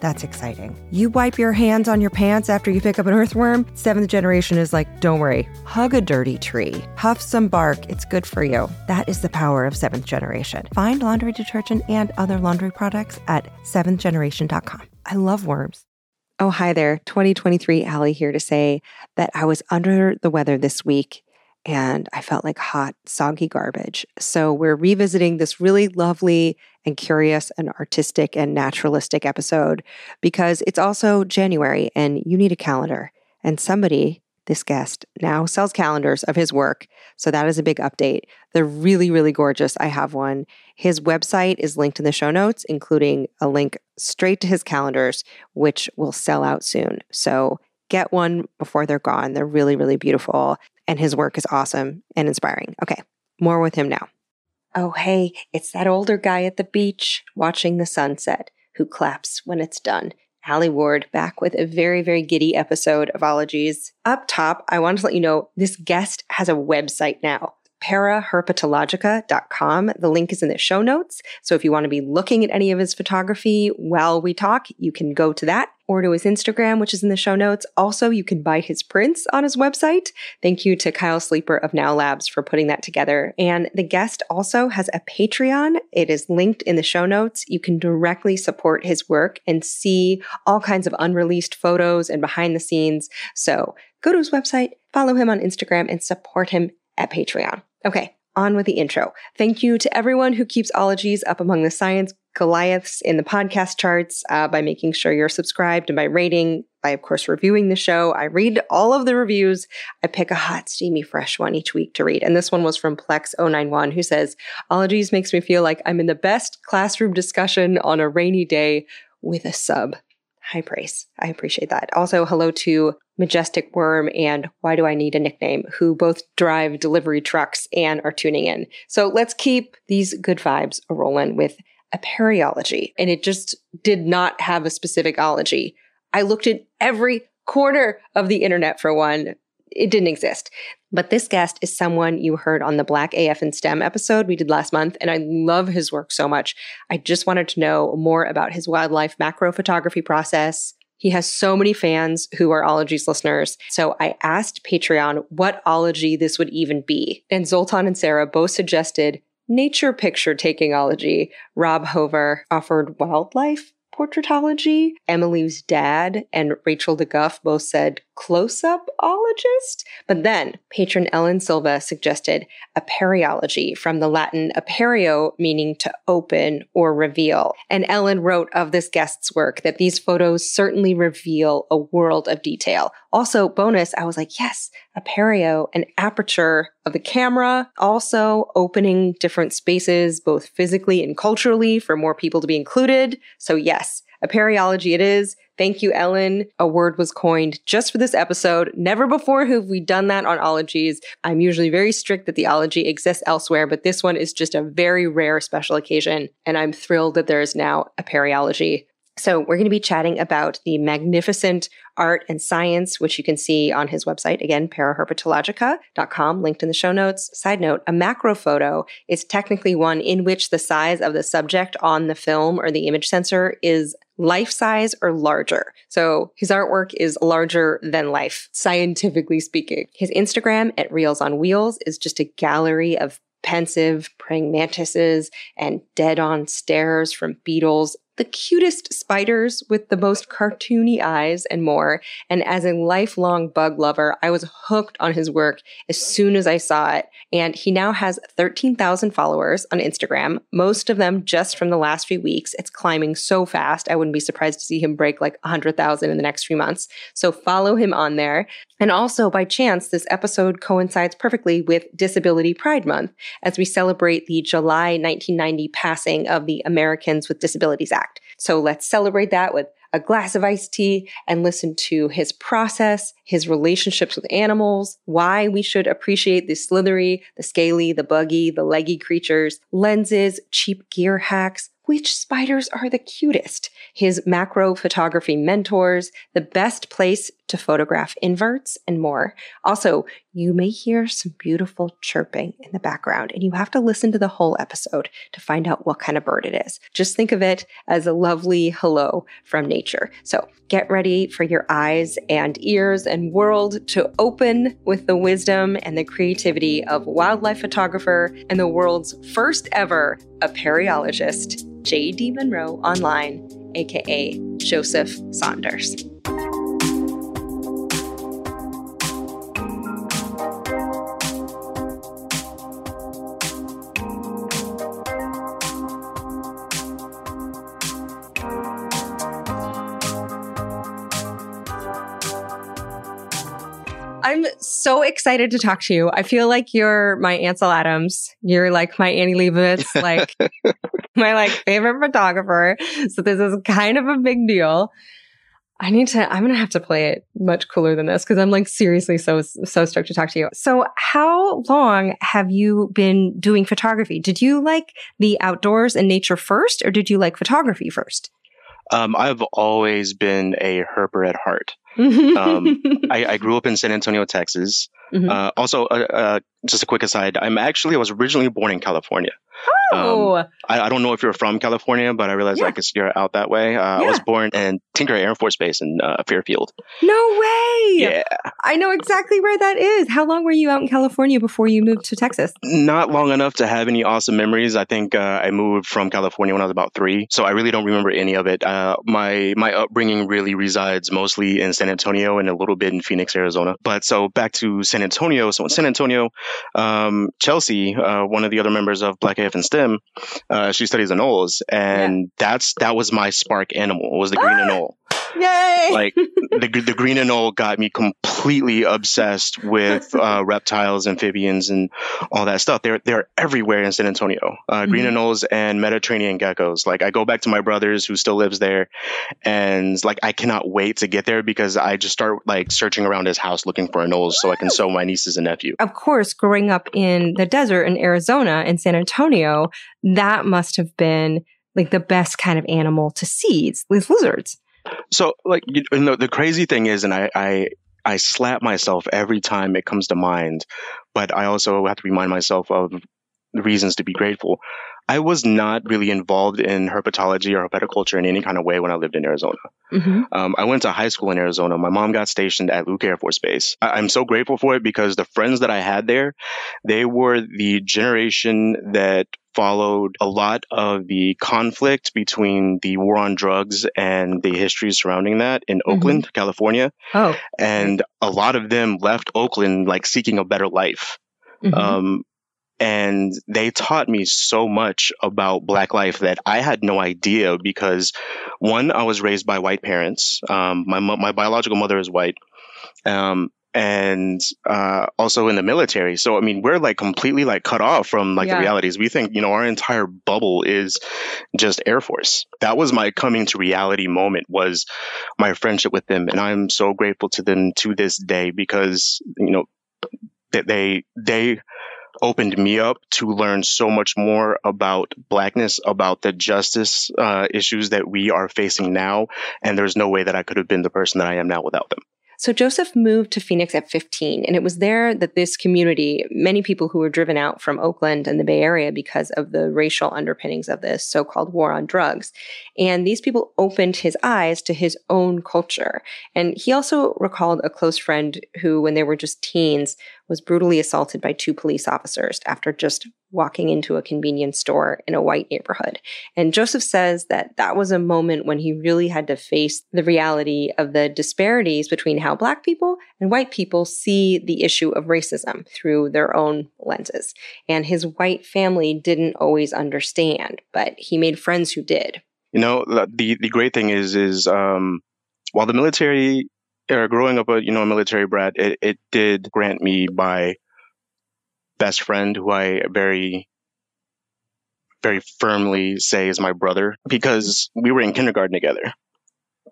That's exciting. You wipe your hands on your pants after you pick up an earthworm. Seventh generation is like, don't worry, hug a dirty tree, huff some bark, it's good for you. That is the power of seventh generation. Find laundry detergent and other laundry products at seventhgeneration.com. I love worms. Oh, hi there. 2023 Allie here to say that I was under the weather this week and I felt like hot, soggy garbage. So we're revisiting this really lovely and curious and artistic and naturalistic episode because it's also January and you need a calendar. And somebody, this guest, now sells calendars of his work. So that is a big update. They're really, really gorgeous. I have one. His website is linked in the show notes, including a link straight to his calendars, which will sell out soon. So get one before they're gone. They're really, really beautiful and his work is awesome and inspiring. Okay, more with him now. Oh, hey, it's that older guy at the beach watching the sunset who claps when it's done. Allie Ward back with a very, very giddy episode of Ologies. Up top, I want to let you know this guest has a website now paraherpetologica.com. The link is in the show notes. So if you want to be looking at any of his photography while we talk, you can go to that or to his Instagram, which is in the show notes. Also, you can buy his prints on his website. Thank you to Kyle Sleeper of Now Labs for putting that together. And the guest also has a Patreon. It is linked in the show notes. You can directly support his work and see all kinds of unreleased photos and behind the scenes. So go to his website, follow him on Instagram, and support him at Patreon. Okay, on with the intro. Thank you to everyone who keeps ologies up among the science Goliaths in the podcast charts uh, by making sure you're subscribed and by rating, by of course reviewing the show. I read all of the reviews. I pick a hot, steamy, fresh one each week to read. And this one was from Plex091 who says, Ologies makes me feel like I'm in the best classroom discussion on a rainy day with a sub. High praise. I appreciate that. Also, hello to Majestic Worm and Why Do I Need a Nickname, who both drive delivery trucks and are tuning in. So let's keep these good vibes rolling with aperiology. And it just did not have a specific ology. I looked at every corner of the internet for one. It didn't exist. But this guest is someone you heard on the Black AF and STEM episode we did last month, and I love his work so much. I just wanted to know more about his wildlife macro photography process. He has so many fans who are Ologies listeners. So I asked Patreon what ology this would even be. And Zoltan and Sarah both suggested nature picture taking ology. Rob Hover offered wildlife portraitology. Emily's dad and Rachel DeGuff both said close up ologist. But then patron Ellen Silva suggested aperiology from the Latin aperio, meaning to open or reveal. And Ellen wrote of this guest's work that these photos certainly reveal a world of detail. Also, bonus, I was like, yes, aperio, an aperture of the camera, also opening different spaces, both physically and culturally, for more people to be included. So, yes, aperiology it is. Thank you, Ellen. A word was coined just for this episode. Never before have we done that on ologies. I'm usually very strict that the ology exists elsewhere, but this one is just a very rare special occasion. And I'm thrilled that there is now aperiology. So, we're going to be chatting about the magnificent art and science, which you can see on his website. Again, paraherpetologica.com, linked in the show notes. Side note, a macro photo is technically one in which the size of the subject on the film or the image sensor is life size or larger. So his artwork is larger than life, scientifically speaking. His Instagram at Reels on Wheels is just a gallery of pensive praying mantises and dead on stares from beetles the cutest spiders with the most cartoony eyes and more. And as a lifelong bug lover, I was hooked on his work as soon as I saw it. And he now has 13,000 followers on Instagram, most of them just from the last few weeks. It's climbing so fast. I wouldn't be surprised to see him break like 100,000 in the next few months. So follow him on there. And also, by chance, this episode coincides perfectly with Disability Pride Month as we celebrate the July 1990 passing of the Americans with Disabilities Act. So let's celebrate that with a glass of iced tea and listen to his process, his relationships with animals, why we should appreciate the slithery, the scaly, the buggy, the leggy creatures, lenses, cheap gear hacks, which spiders are the cutest, his macro photography mentors, the best place to photograph inverts, and more. Also, you may hear some beautiful chirping in the background, and you have to listen to the whole episode to find out what kind of bird it is. Just think of it as a lovely hello from nature. So get ready for your eyes and ears and world to open with the wisdom and the creativity of wildlife photographer and the world's first ever aperiologist, J.D. Monroe Online, aka Joseph Saunders. I'm so excited to talk to you. I feel like you're my Ansel Adams. You're like my Annie Leibovitz, like my like favorite photographer. So this is kind of a big deal. I need to, I'm going to have to play it much cooler than this because I'm like seriously so, so stoked to talk to you. So how long have you been doing photography? Did you like the outdoors and nature first or did you like photography first? Um, I've always been a herper at heart. um, I, I, grew up in San Antonio, Texas. Mm-hmm. Uh, also, uh, uh, just a quick aside, I'm actually I was originally born in California. Oh, um, I, I, don't know if you're from California, but I realize yeah. I guess you're out that way. Uh, yeah. I was born in Tinker Air Force Base in uh, Fairfield. No way! Yeah, I know exactly where that is. How long were you out in California before you moved to Texas? Not long enough to have any awesome memories. I think uh, I moved from California when I was about three, so I really don't remember any of it. Uh, my my upbringing really resides mostly in San Antonio and a little bit in Phoenix, Arizona. But so back to San Antonio. So in San Antonio, um, Chelsea, uh, one of the other members of Black And STEM, uh, she studies anoles, and yeah. that's that was my spark animal was the green ah! anole. Yay! Like the the green anole got me completely obsessed with uh, reptiles, amphibians, and all that stuff. They're they're everywhere in San Antonio. Uh, green mm-hmm. anoles and Mediterranean geckos. Like I go back to my brother's who still lives there, and like I cannot wait to get there because I just start like searching around his house looking for anoles so I can show my nieces and nephew. Of course, growing up in the desert in Arizona in San Antonio, that must have been like the best kind of animal to see. these lizards. So, like, you know, the crazy thing is, and I, I, I slap myself every time it comes to mind, but I also have to remind myself of the reasons to be grateful. I was not really involved in herpetology or herpetoculture in any kind of way when I lived in Arizona. Mm-hmm. Um, I went to high school in Arizona. My mom got stationed at Luke Air Force Base. I- am so grateful for it because the friends that I had there, they were the generation that followed a lot of the conflict between the war on drugs and the history surrounding that in mm-hmm. Oakland, California. Oh. And a lot of them left Oakland like seeking a better life. Mm-hmm. Um, and they taught me so much about black life that I had no idea because one, I was raised by white parents. Um, my, my biological mother is white. Um, and uh, also in the military. So I mean, we're like completely like cut off from like yeah. the realities. We think you know our entire bubble is just Air Force. That was my coming to reality moment. Was my friendship with them, and I'm so grateful to them to this day because you know that they they opened me up to learn so much more about blackness, about the justice uh, issues that we are facing now. And there's no way that I could have been the person that I am now without them. So Joseph moved to Phoenix at 15, and it was there that this community, many people who were driven out from Oakland and the Bay Area because of the racial underpinnings of this so called war on drugs. And these people opened his eyes to his own culture. And he also recalled a close friend who, when they were just teens, was brutally assaulted by two police officers after just walking into a convenience store in a white neighborhood. And Joseph says that that was a moment when he really had to face the reality of the disparities between how Black people and white people see the issue of racism through their own lenses. And his white family didn't always understand, but he made friends who did. You know, the, the great thing is, is, um, while the military or growing up a you know a military brat, it, it did grant me my best friend, who I very very firmly say is my brother because we were in kindergarten together.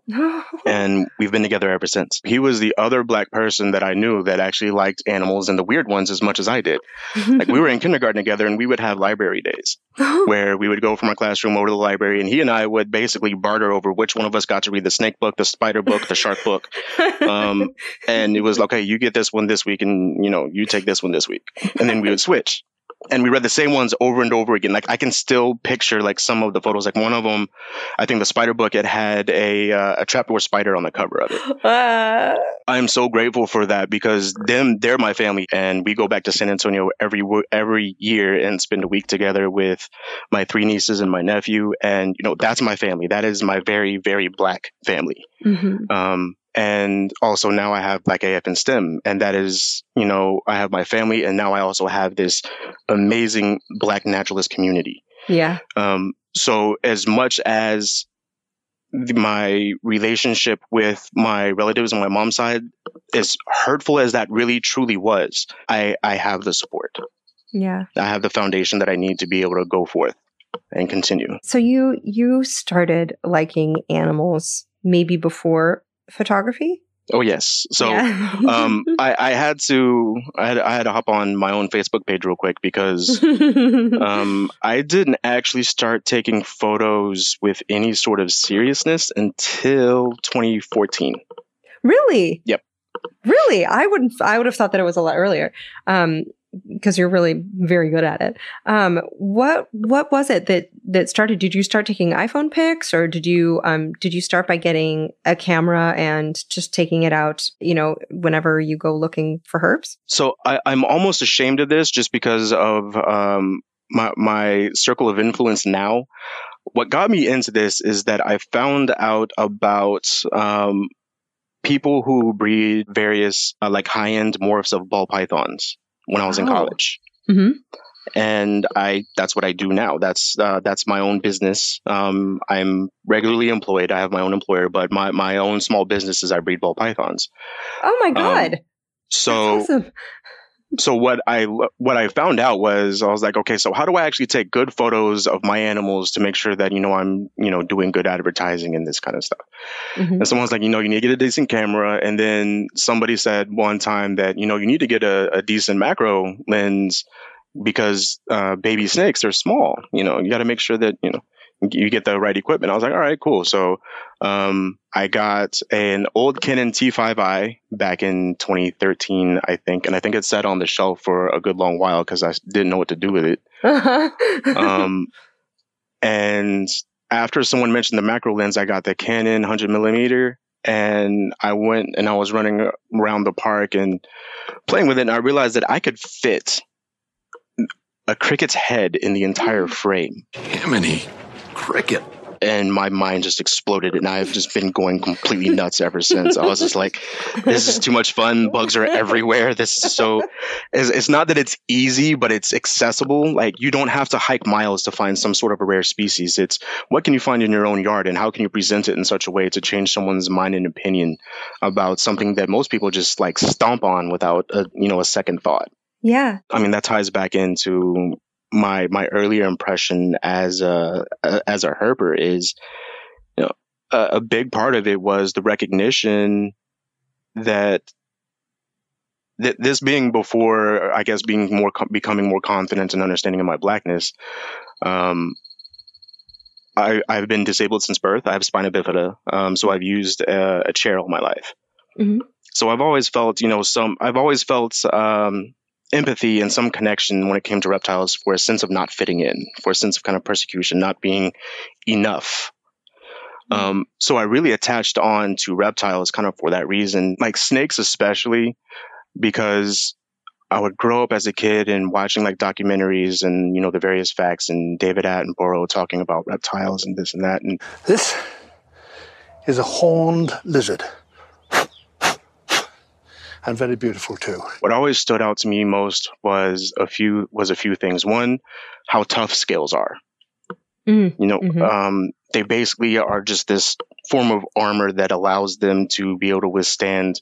and we've been together ever since. He was the other black person that I knew that actually liked animals and the weird ones as much as I did. like we were in kindergarten together and we would have library days where we would go from our classroom over to the library and he and I would basically barter over which one of us got to read the snake book, the spider book, the shark book. Um, and it was okay, you get this one this week and you know, you take this one this week. And then we would switch and we read the same ones over and over again. Like I can still picture like some of the photos. Like one of them, I think the spider book it had a uh, a trapdoor spider on the cover of it. Uh. I'm so grateful for that because them they're my family, and we go back to San Antonio every every year and spend a week together with my three nieces and my nephew, and you know that's my family. That is my very very black family. Mm-hmm. Um, and also now I have Black AF and STEM, and that is, you know, I have my family, and now I also have this amazing Black naturalist community. Yeah. Um, so as much as the, my relationship with my relatives on my mom's side, as hurtful as that really truly was, I I have the support. Yeah. I have the foundation that I need to be able to go forth and continue. So you you started liking animals maybe before photography? Oh yes. So yeah. um, I, I, had to I had I had to hop on my own Facebook page real quick because um, I didn't actually start taking photos with any sort of seriousness until 2014. Really? Yep. Really, I wouldn't. I would have thought that it was a lot earlier. Um, because you're really very good at it. Um, what what was it that that started? Did you start taking iPhone pics, or did you um, did you start by getting a camera and just taking it out? You know, whenever you go looking for herps. So I, am almost ashamed of this, just because of um, my my circle of influence now. What got me into this is that I found out about um, people who breed various uh, like high end morphs of ball pythons when I was in college. Mm-hmm. And I, that's what I do now. That's, uh, that's my own business. Um, I'm regularly employed. I have my own employer, but my, my own small business is I breed ball pythons. Oh my um, God. Um, so, awesome so what I what I found out was I was like, okay, so how do I actually take good photos of my animals to make sure that you know I'm you know doing good advertising and this kind of stuff. Mm-hmm. And someone's like, you know, you need to get a decent camera. And then somebody said one time that you know you need to get a, a decent macro lens because uh, baby snakes are small. You know, you got to make sure that you know you get the right equipment. I was like, all right, cool. So um, I got an old Canon T5i back in 2013, I think, and I think it sat on the shelf for a good long while because I didn't know what to do with it. um, and after someone mentioned the macro lens, I got the Canon 100 millimeter, and I went and I was running around the park and playing with it, and I realized that I could fit a cricket's head in the entire frame. Jiminy cricket. And my mind just exploded, and I've just been going completely nuts ever since. I was just like, "This is too much fun. Bugs are everywhere. This is so." It's, it's not that it's easy, but it's accessible. Like you don't have to hike miles to find some sort of a rare species. It's what can you find in your own yard, and how can you present it in such a way to change someone's mind and opinion about something that most people just like stomp on without a you know a second thought. Yeah. I mean, that ties back into my my earlier impression as a, as a herper is you know a, a big part of it was the recognition that that this being before I guess being more becoming more confident and understanding of my blackness um, I, I've been disabled since birth. I have spina bifida, um, so I've used a, a chair all my life. Mm-hmm. So I've always felt, you know, some. I've always felt um, empathy and some connection when it came to reptiles for a sense of not fitting in, for a sense of kind of persecution, not being enough. Mm-hmm. Um, so I really attached on to reptiles kind of for that reason, like snakes especially, because I would grow up as a kid and watching like documentaries and you know the various facts and David Attenborough talking about reptiles and this and that. And this is a horned lizard and very beautiful too. What always stood out to me most was a few was a few things. One, how tough scales are. Mm, you know, mm-hmm. um, they basically are just this form of armor that allows them to be able to withstand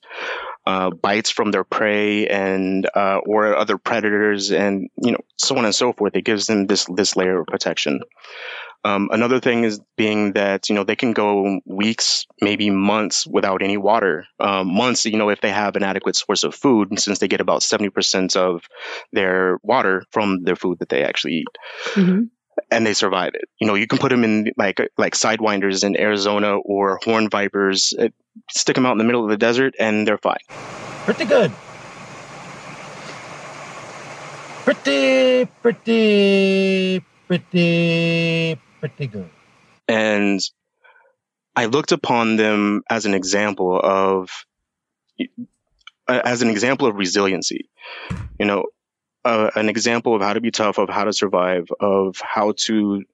uh, bites from their prey and uh, or other predators, and you know, so on and so forth. It gives them this this layer of protection. Um, another thing is being that you know they can go weeks, maybe months without any water. Um, months, you know, if they have an adequate source of food, since they get about seventy percent of their water from their food that they actually eat. Mm-hmm and they survive it. You know, you can put them in like like sidewinders in Arizona or horn vipers, uh, stick them out in the middle of the desert, and they're fine. Pretty good. Pretty, pretty, pretty, pretty good. And I looked upon them as an example of as an example of resiliency. You know, uh, an example of how to be tough, of how to survive, of how to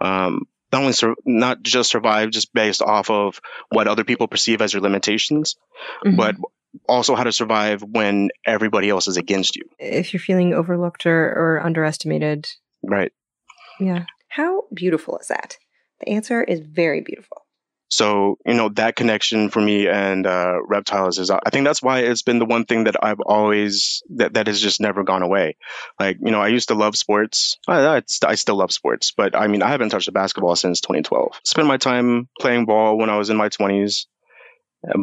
um, not only sur- not just survive just based off of what other people perceive as your limitations, mm-hmm. but also how to survive when everybody else is against you. If you're feeling overlooked or, or underestimated. Right. Yeah. How beautiful is that? The answer is very beautiful. So, you know, that connection for me and uh, reptiles is, I think that's why it's been the one thing that I've always, that, that has just never gone away. Like, you know, I used to love sports. I, I still love sports, but I mean, I haven't touched a basketball since 2012. Spent my time playing ball when I was in my 20s,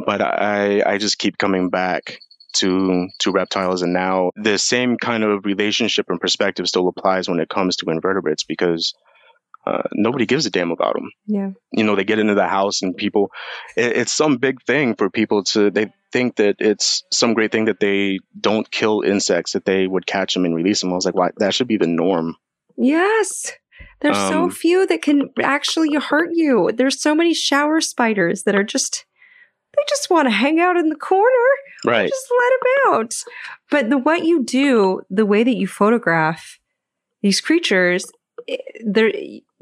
but I, I just keep coming back to to reptiles and now the same kind of relationship and perspective still applies when it comes to invertebrates because uh, nobody gives a damn about them. Yeah. You know, they get into the house and people, it, it's some big thing for people to, they think that it's some great thing that they don't kill insects, that they would catch them and release them. I was like, why? That should be the norm. Yes. There's um, so few that can actually hurt you. There's so many shower spiders that are just, they just want to hang out in the corner. Right. Just let them out. But the what you do, the way that you photograph these creatures, eh, there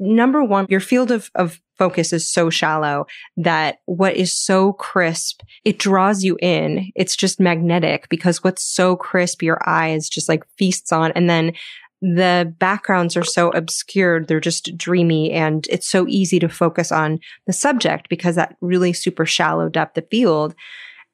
number one, your field of, of focus is so shallow that what is so crisp, it draws you in. It's just magnetic because what's so crisp, your eyes just like feasts on. And then the backgrounds are so obscured. They're just dreamy and it's so easy to focus on the subject because that really super shallow depth of field.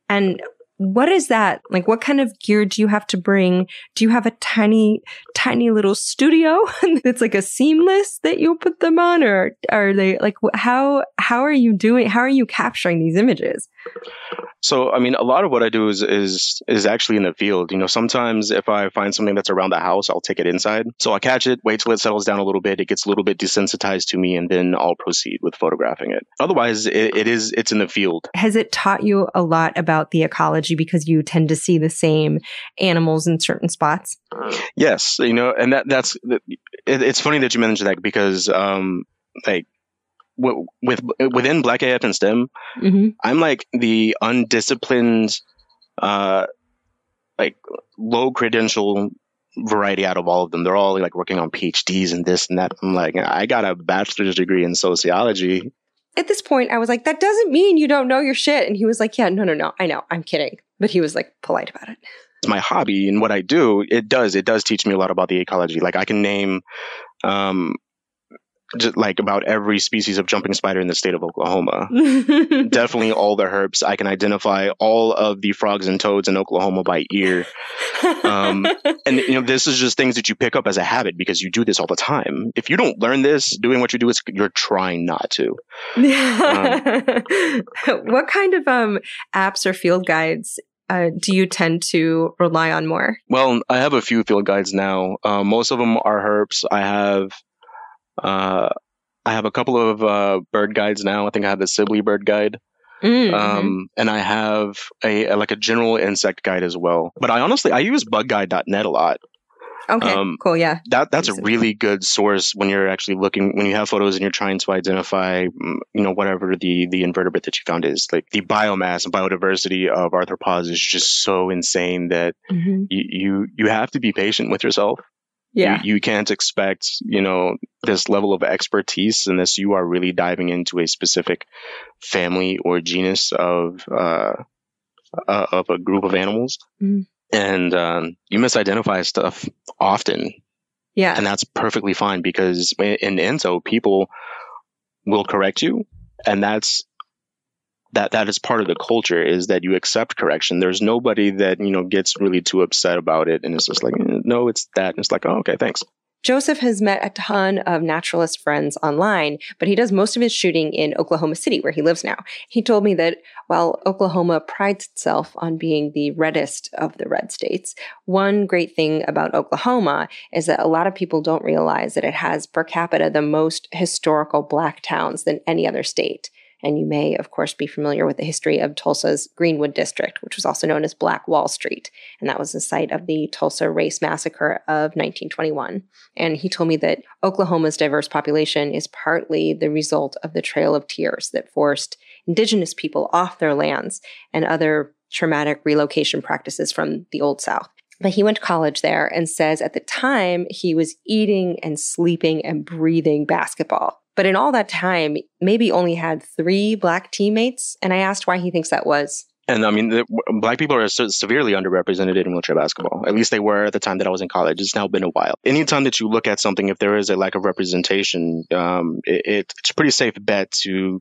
And what is that? Like, what kind of gear do you have to bring? Do you have a tiny, tiny little studio that's like a seamless that you put them on or are they like, how, how are you doing? How are you capturing these images? So, I mean, a lot of what I do is is is actually in the field. You know, sometimes if I find something that's around the house, I'll take it inside. So I'll catch it, wait till it settles down a little bit, it gets a little bit desensitized to me, and then I'll proceed with photographing it. Otherwise, it, it is it's in the field. Has it taught you a lot about the ecology because you tend to see the same animals in certain spots? Yes, you know, and that that's it, it's funny that you mentioned that because um, like with within Black AF and STEM, mm-hmm. I'm like the undisciplined, uh, like low credential variety out of all of them. They're all like working on PhDs and this and that. I'm like, I got a bachelor's degree in sociology. At this point, I was like, that doesn't mean you don't know your shit. And he was like, yeah, no, no, no, I know, I'm kidding. But he was like polite about it. It's my hobby and what I do. It does. It does teach me a lot about the ecology. Like I can name um, just like about every species of jumping spider in the state of Oklahoma. Definitely all the herps. I can identify all of the frogs and toads in Oklahoma by ear. Um, and you know, this is just things that you pick up as a habit because you do this all the time. If you don't learn this, doing what you do is you're trying not to. Um, what kind of um, apps or field guides uh, do you tend to rely on more? Well, I have a few field guides now. Uh, most of them are herps. I have uh, I have a couple of uh, bird guides now. I think I have the Sibley bird guide. Mm-hmm. Um, and I have a, a, like a general insect guide as well. But I honestly I use bugguide.net a lot. Okay, um, cool. Yeah, that that's a really good source when you're actually looking when you have photos and you're trying to identify, mm, you know, whatever the the invertebrate that you found is. Like the biomass and biodiversity of arthropods is just so insane that mm-hmm. you, you you have to be patient with yourself yeah. You, you, can't expect, you know, this level of expertise unless you are really diving into a specific family or genus of, uh, uh of a group of animals. Mm. And, um, you misidentify stuff often. Yeah. And that's perfectly fine because in Ento, people will correct you. And that's that that is part of the culture is that you accept correction. There's nobody that you know gets really too upset about it, and it's just like, eh, no, it's that. And it's like, oh, okay, thanks. Joseph has met a ton of naturalist friends online, but he does most of his shooting in Oklahoma City, where he lives now. He told me that while Oklahoma prides itself on being the reddest of the red states, one great thing about Oklahoma is that a lot of people don't realize that it has per capita the most historical black towns than any other state. And you may, of course, be familiar with the history of Tulsa's Greenwood District, which was also known as Black Wall Street. And that was the site of the Tulsa Race Massacre of 1921. And he told me that Oklahoma's diverse population is partly the result of the Trail of Tears that forced indigenous people off their lands and other traumatic relocation practices from the Old South. But he went to college there and says at the time he was eating and sleeping and breathing basketball. But in all that time, maybe only had three black teammates. And I asked why he thinks that was. And I mean, the, black people are se- severely underrepresented in wheelchair basketball. At least they were at the time that I was in college. It's now been a while. Anytime that you look at something, if there is a lack of representation, um, it, it's a pretty safe bet to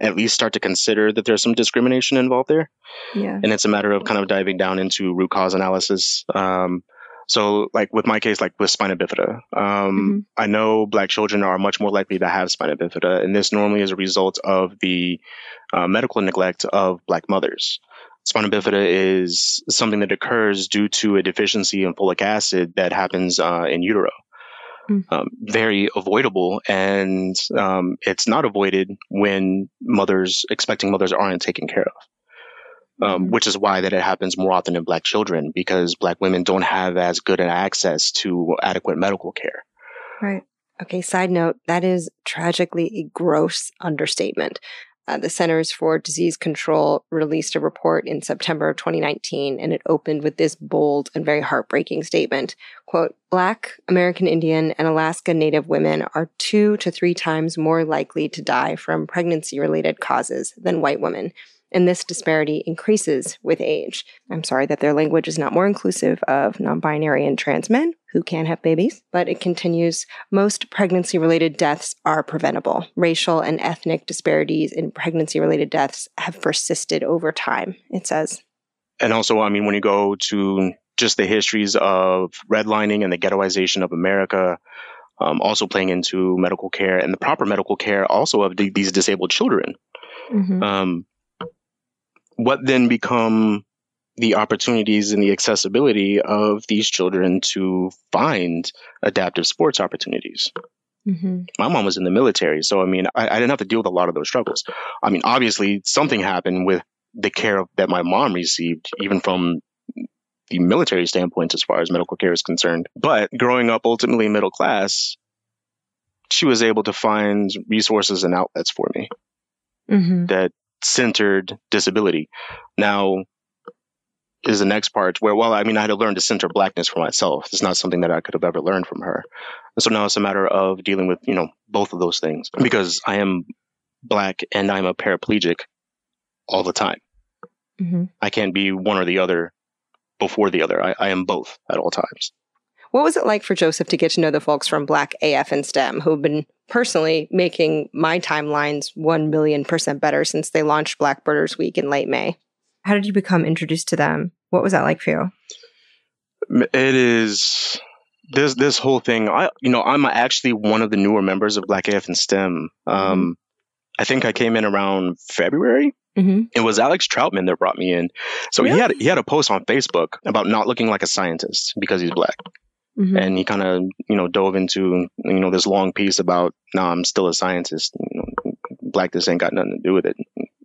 at least start to consider that there's some discrimination involved there. Yeah. And it's a matter of kind of diving down into root cause analysis. Um, so, like with my case, like with spina bifida, um, Mm-hmm. I know black children are much more likely to have spina bifida, and this normally is a result of the uh, medical neglect of black mothers. Spina bifida is something that occurs due to a deficiency in folic acid that happens uh, in utero. Mm. Um, very avoidable, and um, it's not avoided when mothers, expecting mothers, aren't taken care of um, Mhm. which is why that it happens more often in black children because black women don't have as good an access to adequate medical care. Right. Okay, side note, that is tragically a gross understatement. Uh, the Centers for Disease Control released a report in September of 2019, and it opened with this bold and very heartbreaking statement. Quote, Black, American Indian, and Alaska Native women are two to three times more likely to die from pregnancy related causes than white women. And this disparity increases with age. I'm sorry that their language is not more inclusive of non binary and trans men who can have babies, but it continues most pregnancy related deaths are preventable. Racial and ethnic disparities in pregnancy related deaths have persisted over time, it says. And also, I mean, when you go to just the histories of redlining and the ghettoization of America, um, also playing into medical care and the proper medical care also of the, these disabled children. Um, what then become the opportunities and the accessibility of these children to find adaptive sports opportunities? Mm-hmm. my mom was in the military, so I mean, I, I didn't have to deal with a lot of those struggles. I mean, obviously, something happened with the care that my mom received, even from the military standpoint, as far as medical care is concerned. But growing up ultimately middle class, she was able to find resources and outlets for me Mm-hmm. that centered disability. Now, is the next part where, well, I mean, I had to learn to center blackness for myself. It's not something that I could have ever learned from her. And so now it's a matter of dealing with, you know, both of those things because I am black and I'm a paraplegic all the time. Mm-hmm. I can't be one or the other before the other. I, I am both at all times. What was it like for Joseph to get to know the folks from Black AF and STEM who have been personally making my timelines 1 million percent better since they launched Black Birders Week in late May? How did you become introduced to them? What was that like for you? It is this this whole thing. I you know I'm actually one of the newer members of Black AF and STEM. Um, I think I came in around February. Mm-hmm. It was Alex Troutman that brought me in. So he had he had a post on Facebook about not looking like a scientist because he's black, Mm-hmm. and he kind of you know dove into you know this long piece about no, I'm still a scientist. You know, blackness ain't got nothing to do with it.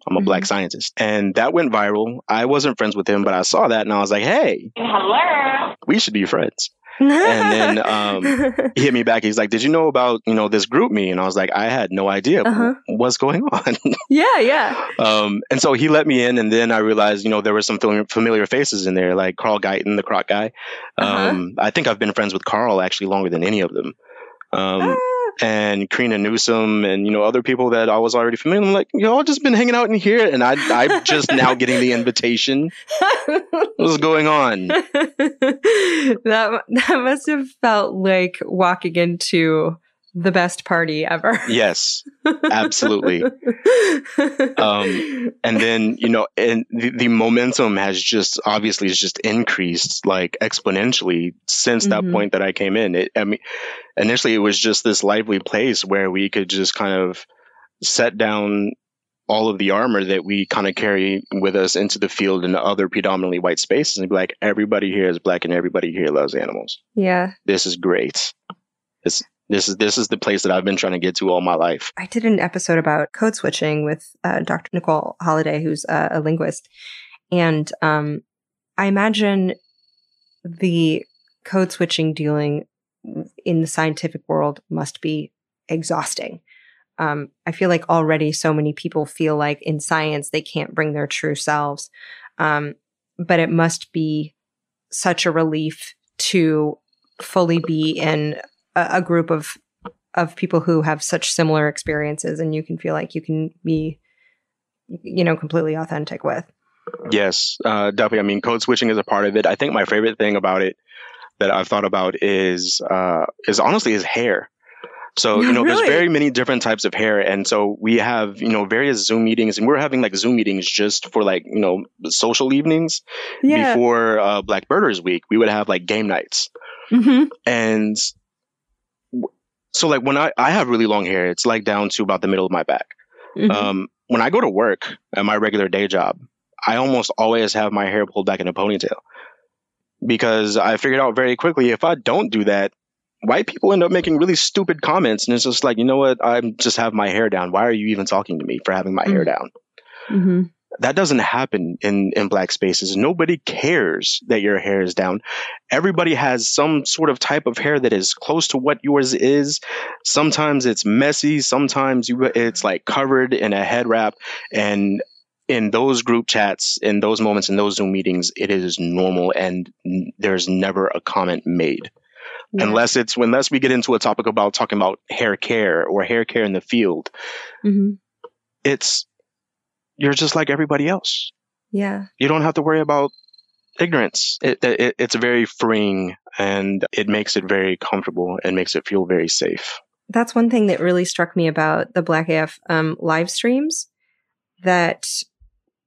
I'm a black scientist, and that went viral. I wasn't friends with him, but I saw that and I was like, hey, Hello. we should be friends. And then, um, He hit me back. He's like, did you know about you know this GroupMe? And I was like, I had no idea Uh-huh. what's going on. yeah, yeah. Um, and so he let me in, and then I realized, you know, there were some familiar faces in there, like Carl Guyton, the croc guy. Uh-huh. Um, I think I've been friends with Carl actually longer than any of them. Um, Ah. And Corina Newsome, and you know, other people that I was already familiar. I'm like, y'all just been hanging out in here, and I, I'm just now getting the invitation. What's going on? that that must have felt like walking into the best party ever. Yes, absolutely. um, and then you know, and the, the, momentum has just obviously has just increased like exponentially since mm-hmm. that point that I came in. It, I mean, initially it was just this lively place where we could just kind of set down all of the armor that we kind of carry with us into the field and other predominantly white spaces and be like, everybody here is black and everybody here loves animals. Yeah. This is great. This this is this is the place that I've been trying to get to all my life. I did an episode about code switching with uh, Dr. Nicole Holliday, who's uh, a linguist, and um, I imagine the code switching dealing in the scientific world must be exhausting. Um, I feel like already so many people feel like in science they can't bring their true selves, um, but it must be such a relief to fully be in a, group of of people who have such similar experiences and you can feel like you can be you know completely authentic with. Yes uh, definitely. I mean code switching is a part of it. I think my favorite thing about it that i've thought about is uh, is honestly is hair. So you know really? there's very many different types of hair. And so we have you know various zoom meetings and we're having like zoom meetings just for like you know social evenings yeah. before uh, black birders week. We would have like game nights. Mm-hmm. and so like when I I have really long hair, it's like down to about the middle of my back. Mm-hmm. Um, when I go to work at my regular day job, I almost always have my hair pulled back in a ponytail because I figured out very quickly if I don't do that, white people end up making really stupid comments, and it's just like you know what, I just have my hair down. Why are you even talking to me for having my mm-hmm. hair down? Mm-hmm that doesn't happen in, in black spaces. Nobody cares that your hair is down. Everybody has some sort of type of hair that is close to what yours is. Sometimes it's messy. Sometimes you, it's like covered in a head wrap. And in those group chats, in those moments, in those Zoom meetings, it is normal and there's never a comment made. Yeah. Unless it's unless we get into a topic about talking about hair care or hair care in the field, mm-hmm. it's you're just like everybody else. Yeah. You don't have to worry about ignorance. It, it, it's very freeing and it makes it very comfortable and makes it feel very safe. That's one thing that really struck me about the Black AF um, live streams that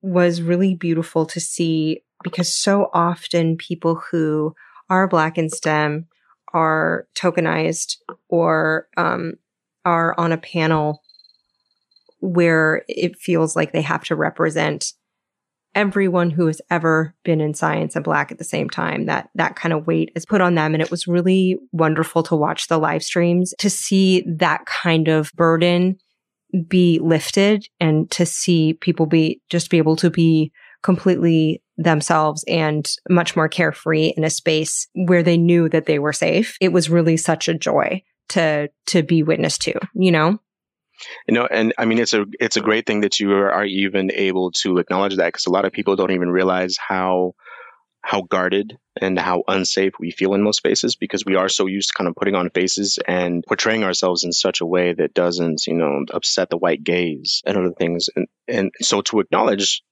was really beautiful to see because so often people who are Black in STEM are tokenized or um, are on a panel where it feels like they have to represent everyone who has ever been in science and black at the same time that that kind of weight is put on them. And it was really wonderful to watch the live streams to see that kind of burden be lifted and to see people be just be able to be completely themselves and much more carefree in a space where they knew that they were safe. It was really such a joy to to be witness to you know you know and i mean it's a it's a great thing that you are even able to acknowledge that because a lot of people don't even realize how how guarded and how unsafe we feel in most spaces because we are so used to kind of putting on faces and portraying ourselves in such a way that doesn't you know upset the white gaze and other things. And and so to acknowledge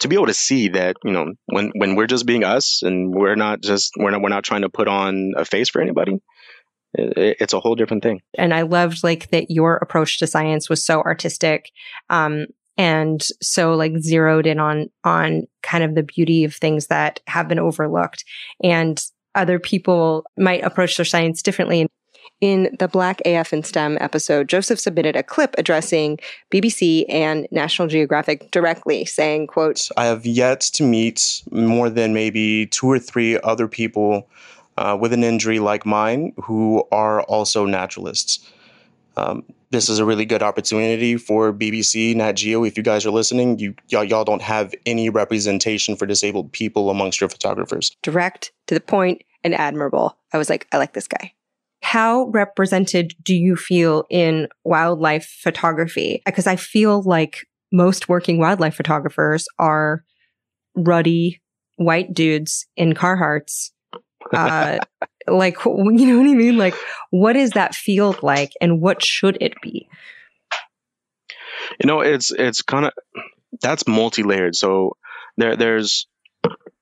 to be able to see that you know when when we're just being us and we're not just we're not we're not trying to put on a face for anybody it's a whole different thing. And I loved like that your approach to science was so artistic. Um, and so like zeroed in on on kind of the beauty of things that have been overlooked and other people might approach their science differently in the Black AF in STEM episode, Joseph submitted a clip addressing BBC and National Geographic directly, saying, quote, I have yet to meet more than maybe two or three other people uh, with an injury like mine who are also naturalists. Um, this is a really good opportunity for BBC, Nat Geo. If you guys are listening, you y'all, y'all don't have any representation for disabled people amongst your photographers. Direct to the point and admirable. I was like, I like this guy. How represented do you feel in wildlife photography? Because I feel like most working wildlife photographers are ruddy white dudes in Carhartts uh, like, you know what I mean? Like, what is that field like and what should it be? You know, it's, it's kind of, that's multi-layered. So there, there's,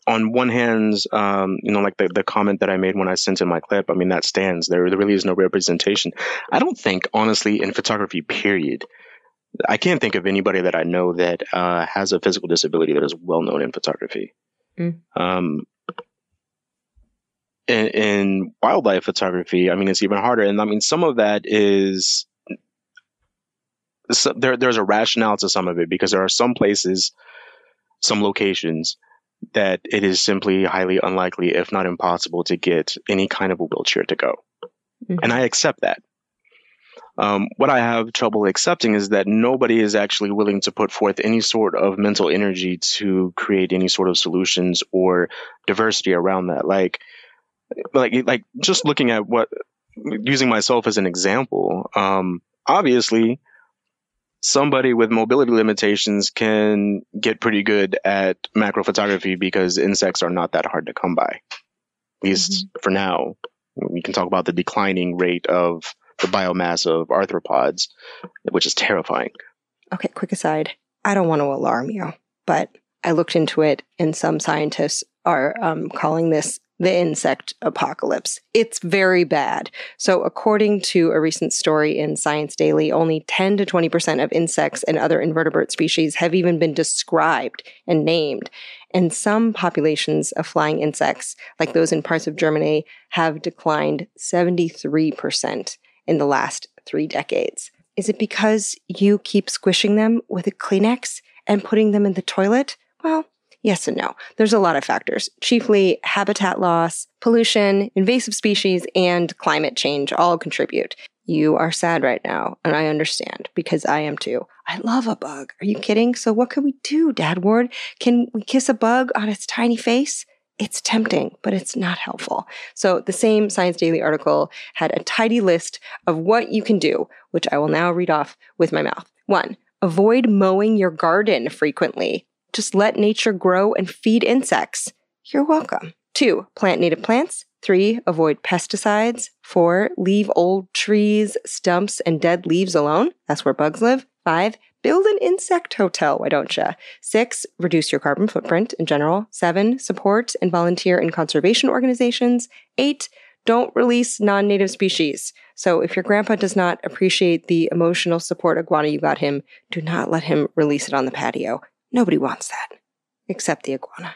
on one hand, um, you know, like the, the comment that I made when I sent in my clip, I mean, that stands. There, there really is no representation. I don't think, honestly, in photography, period, I can't think of anybody that I know that uh, has a physical disability that is well known in photography. Mm. Um, in, in wildlife photography, I mean, it's even harder. And I mean, some of that is so there, there's a rationale to some of it because there are some places, some locations that it is simply highly unlikely, if not impossible, to get any kind of a wheelchair to go. Mhm. And I accept that. Um, what I have trouble accepting is that nobody is actually willing to put forth any sort of mental energy to create any sort of solutions or diversity around that. Like, like, like just looking at what, using myself as an example, um, obviously, somebody with mobility limitations can get pretty good at macro photography because insects are not that hard to come by. At least for now. We can talk about the declining rate of the biomass of arthropods, which is terrifying. Okay, quick aside. I don't want to alarm you, but I looked into it, and some scientists are um, calling this the insect apocalypse. It's very bad. So, according to a recent story in Science Daily, only 10 to 20% of insects and other invertebrate species have even been described and named. And some populations of flying insects, like those in parts of Germany, have declined 73% in the last three decades. Is it because you keep squishing them with a Kleenex and putting them in the toilet? Well, yes and no. There's a lot of factors, chiefly habitat loss, pollution, invasive species, and climate change all contribute. You are sad right now, and I understand because I am too. I love a bug. Are you kidding? So, what can we do, Dad Ward? Can we kiss a bug on its tiny face? It's tempting, but it's not helpful. So, the same Science Daily article had a tidy list of what you can do, which I will now read off with my mouth. One, avoid mowing your garden frequently. Just let nature grow and feed insects. You're welcome. Two, plant native plants. Three, avoid pesticides. Four, leave old trees, stumps, and dead leaves alone. That's where bugs live. Five, build an insect hotel, why don't you? Six, reduce your carbon footprint in general. Seven, support and volunteer in conservation organizations. Eight, don't release non native species. So if your grandpa does not appreciate the emotional support iguana you got him, do not let him release it on the patio. Nobody wants that, except the iguana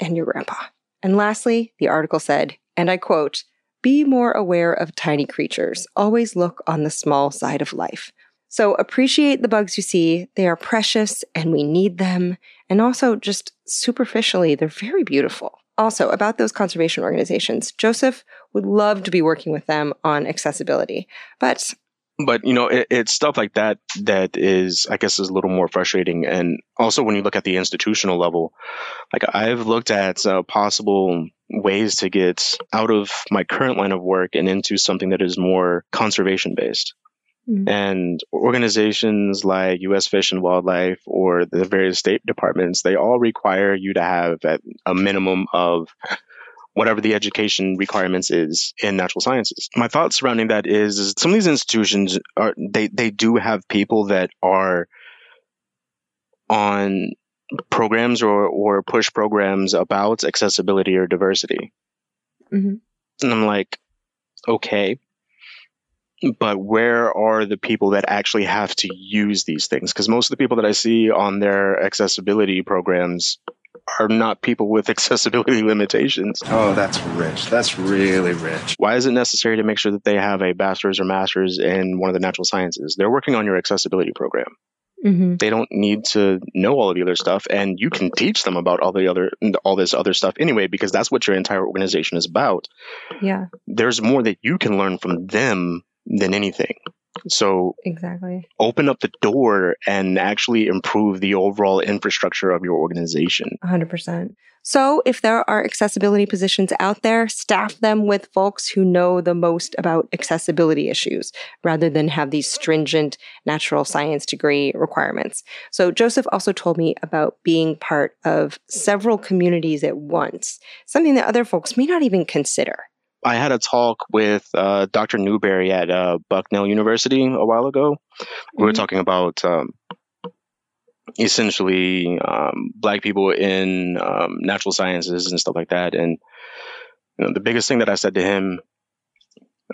and your grandpa. And lastly, the article said, and I quote, be more aware of tiny creatures. Always look on the small side of life. So appreciate the bugs you see. They are precious and we need them. And also, just superficially, they're very beautiful. Also, about those conservation organizations, Joseph would love to be working with them on accessibility. But but you know it, it's stuff like that that is i guess is a little more frustrating and also when you look at the institutional level like i've looked at uh, possible ways to get out of my current line of work and into something that is more conservation based Mhm. and organizations like us fish and wildlife or the various state departments they all require you to have at a minimum of whatever the education requirements is in natural sciences. My thoughts surrounding that is, is some of these institutions are they they do have people that are on programs or or push programs about accessibility or diversity. Mhm. And I'm like, okay, but where are the people that actually have to use these things? Because most of the people that I see on their accessibility programs are not people with accessibility limitations. Oh, that's rich. That's really rich. Why is it necessary to make sure that they have a bachelor's or master's in one of the natural sciences? They're working on your accessibility program. mm-hmm. They don't need to know all of the other stuff, and you can teach them about all the other all this other stuff anyway, because that's what your entire organization is about. yeah, There's more that you can learn from them than anything. So exactly. open up the door and actually improve the overall infrastructure of your organization. 100%. So, if there are accessibility positions out there, staff them with folks who know the most about accessibility issues rather than have these stringent natural science degree requirements. So, Joseph also told me about being part of several communities at once, something that other folks may not even consider. I had a talk with uh, Dr. Newberry at uh, Bucknell University a while ago. We were Mhm. talking about um, essentially um, black people in um, natural sciences and stuff like that. And you know, the biggest thing that I said to him,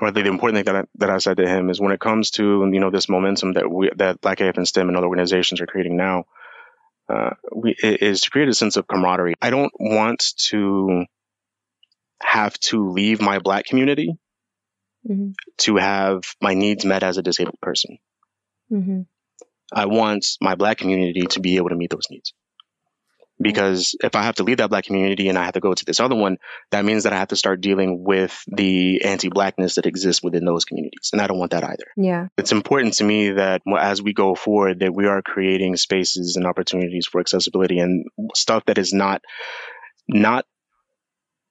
or the, the important thing that I, that I said to him, is when it comes to you know this momentum that we that Black AF in STEM and other organizations are creating now, uh, we, is to create a sense of camaraderie. I don't want to have to leave my Black community Mm-hmm. to have my needs met as a disabled person. Mm-hmm. I want my black community to be able to meet those needs. Because if I have to leave that black community and I have to go to this other one, that means that I have to start dealing with the anti blackness that exists within those communities. And I don't want that either. Yeah. It's important to me that as we go forward, that we are creating spaces and opportunities for accessibility and stuff that is not, not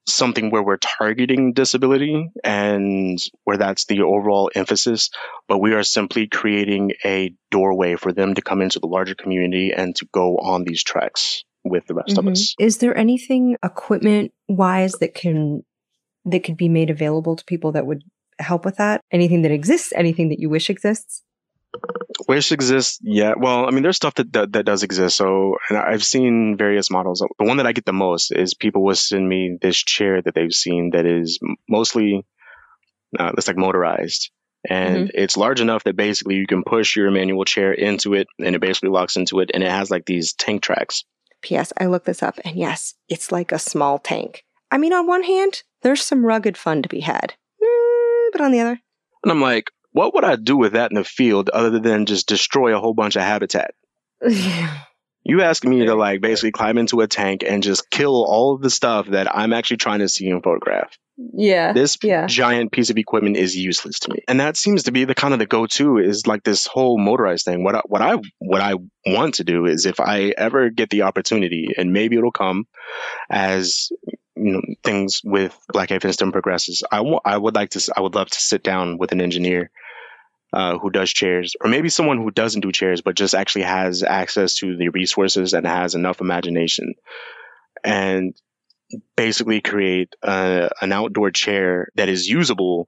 something where we're targeting disability and where that's the overall emphasis, but we are simply creating a doorway for them to come into the larger community and to go on these tracks with the rest Mhm. of us. Is there anything equipment wise that can that could be made available to people that would help with that? Anything that exists? Anything that you wish exists? Wish exists, yeah. Well, I mean, there's stuff that, that that does exist. So, and I've seen various models. The one that I get the most is people will send me this chair that they've seen that is mostly, uh, it's like motorized, and it's large enough that basically you can push your manual chair into it, and it basically locks into it, and it has like these tank tracks. P.S. I looked this up, and yes, it's like a small tank. I mean, on one hand, there's some rugged fun to be had, Mm, but on the other, And I'm like, what would I do with that in the field other than just destroy a whole bunch of habitat? You ask me to like basically climb into a tank and just kill all of the stuff that I'm actually trying to see and photograph. yeah, This yeah. giant piece of equipment is useless to me. And that seems to be the kind of the go-to is like this whole motorized thing. What I, what I what I want to do is if I ever get the opportunity and maybe it'll come as you know things with Black and progresses, I I would like to I would love to sit down with an engineer uh, who does chairs, or maybe someone who doesn't do chairs, but just actually has access to the resources and has enough imagination, and basically create uh, an outdoor chair that is usable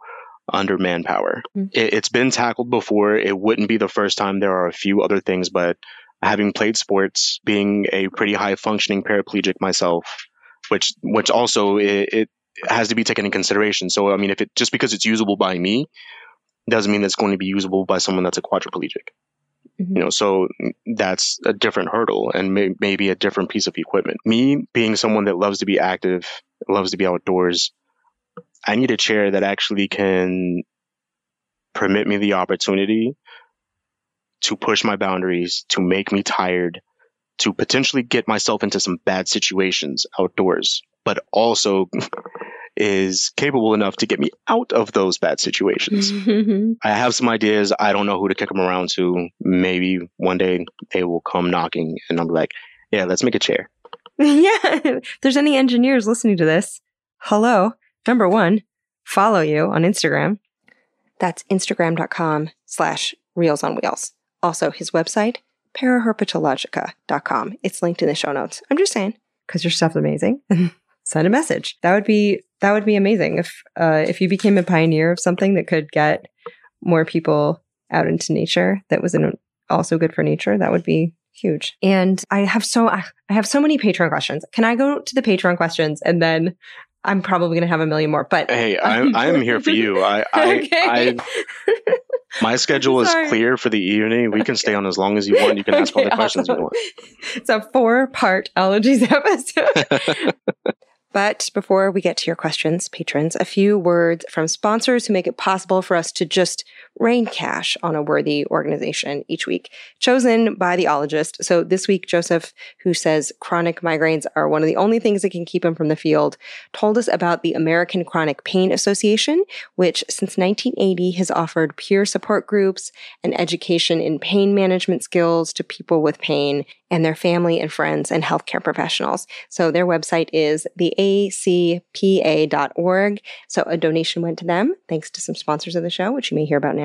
under manpower. Mm. It, it's been tackled before. It wouldn't be the first time. There are a few other things, but having played sports, being a pretty high functioning paraplegic myself, which which also it, it has to be taken in consideration. So I mean, if it just because it's usable by me doesn't mean it's going to be usable by someone that's a quadriplegic. Mhm. You know, so that's a different hurdle and may, maybe a different piece of equipment. Me being someone that loves to be active, loves to be outdoors, I need a chair that actually can permit me the opportunity to push my boundaries, to make me tired, to potentially get myself into some bad situations outdoors, but also is capable enough to get me out of those bad situations. I have some ideas. I don't know who to kick them around to. Maybe one day they will come knocking and I'm like, yeah, let's make a chair. yeah. If there's any engineers listening to this, hello. Number one, follow you on Instagram. That's instagram.com slash reels on wheels. Also, his website, paraherpetologica.com. It's linked in the show notes. I'm just saying, because your stuff's amazing. Send a message. That would be that would be amazing if uh, if you became a pioneer of something that could get more people out into nature that was in, also good for nature. That would be huge. And I have so I have so many Patreon questions. Can I go to the Patreon questions and then I'm probably going to have a million more. But Hey, I'm, I'm here for you. I, I, okay. I, my schedule is clear for the evening. We can stay on as long as you want. You can ask all the Okay, questions you want. it's a four part Ologies episode. But before we get to your questions, patrons, a few words from sponsors who make it possible for us to just rain cash on a worthy organization each week, chosen by the ologist. So this week, Joseph, who says chronic migraines are one of the only things that can keep him from the field, told us about the American Chronic Pain Association, which since 1980 has offered peer support groups and education in pain management skills to people with pain and their family and friends and healthcare professionals. So their website is theacpa.org. So a donation went to them thanks to some sponsors of the show, which you may hear about now.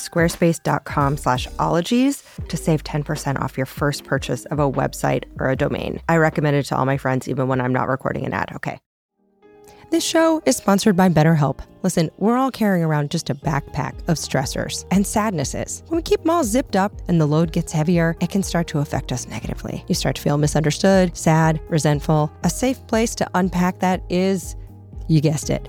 squarespace.com slash ologies to save 10% off your first purchase of a website or a domain. I recommend it to all my friends, even when I'm not recording an ad. Okay. This show is sponsored by BetterHelp. Listen, we're all carrying around just a backpack of stressors and sadnesses. When we keep them all zipped up and the load gets heavier, it can start to affect us negatively. You start to feel misunderstood, sad, resentful. A safe place to unpack that is, you guessed it,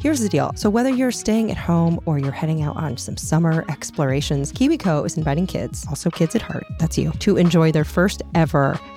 Here's the deal. So, whether you're staying at home or you're heading out on some summer explorations, KiwiCo is inviting kids, also kids at heart, that's you, to enjoy their first ever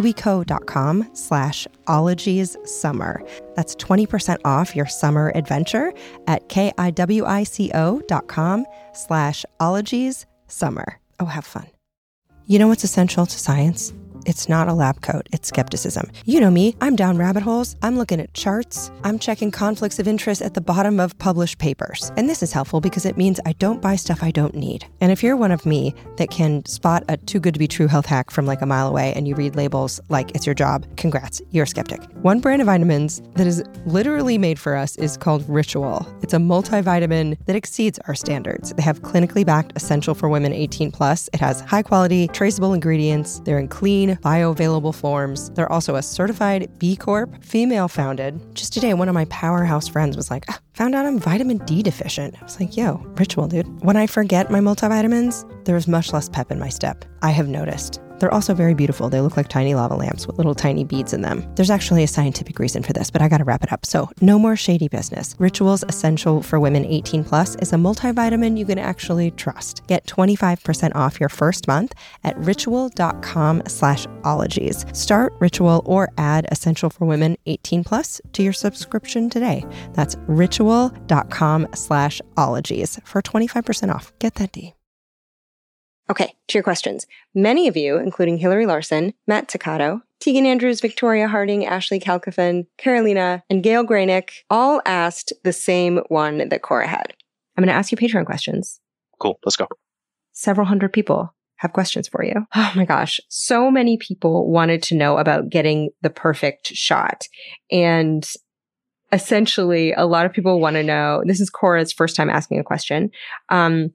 kiwico.com slash ologies summer. That's 20% off your summer adventure at K-I-W-I-C-O dot com slash ologies summer. Oh, have fun. You know what's essential to science? It's not a lab coat, it's skepticism. You know me, I'm down rabbit holes, I'm looking at charts, I'm checking conflicts of interest at the bottom of published papers. And this is helpful because it means I don't buy stuff I don't need. And if you're one of me that can spot a too good to be true health hack from like a mile away and you read labels like it's your job, congrats, you're a skeptic. One brand of vitamins that is literally made for us is called Ritual. It's a multivitamin that exceeds our standards. They have clinically backed essential for women 18 plus. It has high quality, traceable ingredients. They're in clean, bioavailable forms. They're also a certified B Corp, female founded. Just today, one of my powerhouse friends was like, ah, found out I'm vitamin D deficient. I was like, yo, ritual, dude. When I forget my multivitamins, there's much less pep in my step. I have noticed. They're also very beautiful. They look like tiny lava lamps with little tiny beads in them. There's actually a scientific reason for this, but I gotta wrap it up. So, no more shady business. Rituals Essential for Women 18 Plus is a multivitamin you can actually trust. Get 25% off your first month at ritual.com slash ologies. Start Ritual or add Essential for Women 18 Plus to your subscription today. That's ritual.com slash ologies for 25% off. Get that D. Okay, to your questions. Many of you, including Hillary Larson, Matt Toccato, Tegan Andrews, Victoria Harding, Ashley Kalkofen, Carolina, and Gail Granick all asked the same one that Cora had. I'm going to ask you Patreon questions. Cool. Let's go. Several hundred people have questions for you. Oh my gosh. So many people wanted to know about getting the perfect shot. And essentially, a lot of people want to know this is Cora's first time asking a question. Um,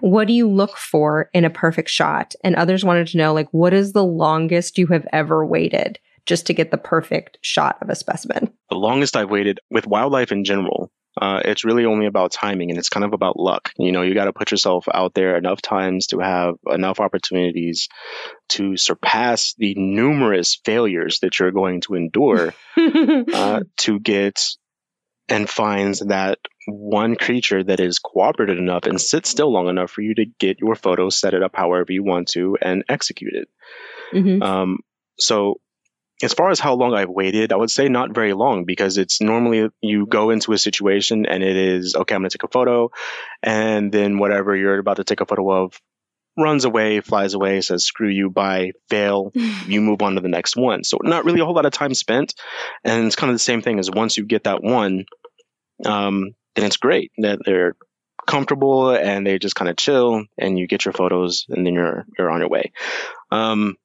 what do you look for in a perfect shot? And others wanted to know, like, what is the longest you have ever waited just to get the perfect shot of a specimen? The longest I've waited with wildlife in general, uh, it's really only about timing and it's kind of about luck. You know, you got to put yourself out there enough times to have enough opportunities to surpass the numerous failures that you're going to endure uh, to get and finds that one creature that is cooperative enough and sits still long enough for you to get your photo, set it up however you want to, and execute it. Mhm. Um, so, as far as how long I've waited, I would say not very long because it's normally you go into a situation and it is okay. I'm going to take a photo, and then whatever you're about to take a photo of runs away, flies away, says "screw you," bye, fail. you move on to the next one. So not really a whole lot of time spent, and it's kind of the same thing as once you get that one, um, then it's great that they're comfortable and they just kind of chill, and you get your photos, and then you're you're on your way. Um,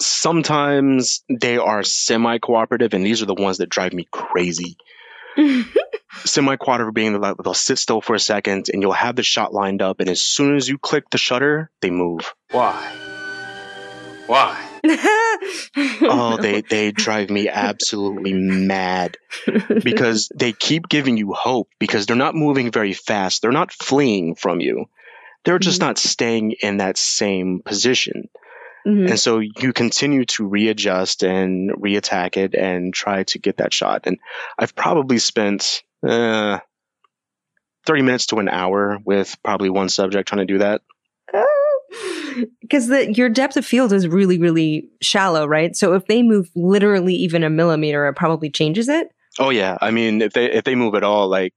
sometimes they are semi cooperative, and these are the ones that drive me crazy. Semi cooperative being that they'll sit still for a second, and you'll have the shot lined up, and as soon as you click the shutter, they move. Why? Why? oh, they they drive me absolutely mad because they keep giving you hope because they're not moving very fast. They're not fleeing from you. They're just not staying in that same position. Mhm. And so you continue to readjust and reattack it and try to get that shot. And I've probably spent uh, 30 minutes to an hour with probably one subject trying to do that. Because the your depth of field is really, really shallow, right? So if they move literally even a millimeter, it probably changes it. Oh yeah, I mean if they if they move at all, like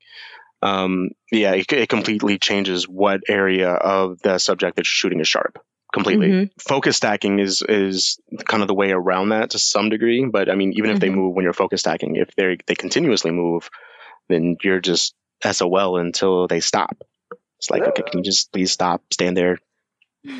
um, yeah, it, it completely changes what area of the subject that you're shooting is sharp. Completely. Mhm. Focus stacking is is kind of the way around that to some degree, but I mean even if they Mhm. move when you're focus stacking, if they they continuously move, then you're just SOL until they stop. It's like okay, can you just please stop, stand there,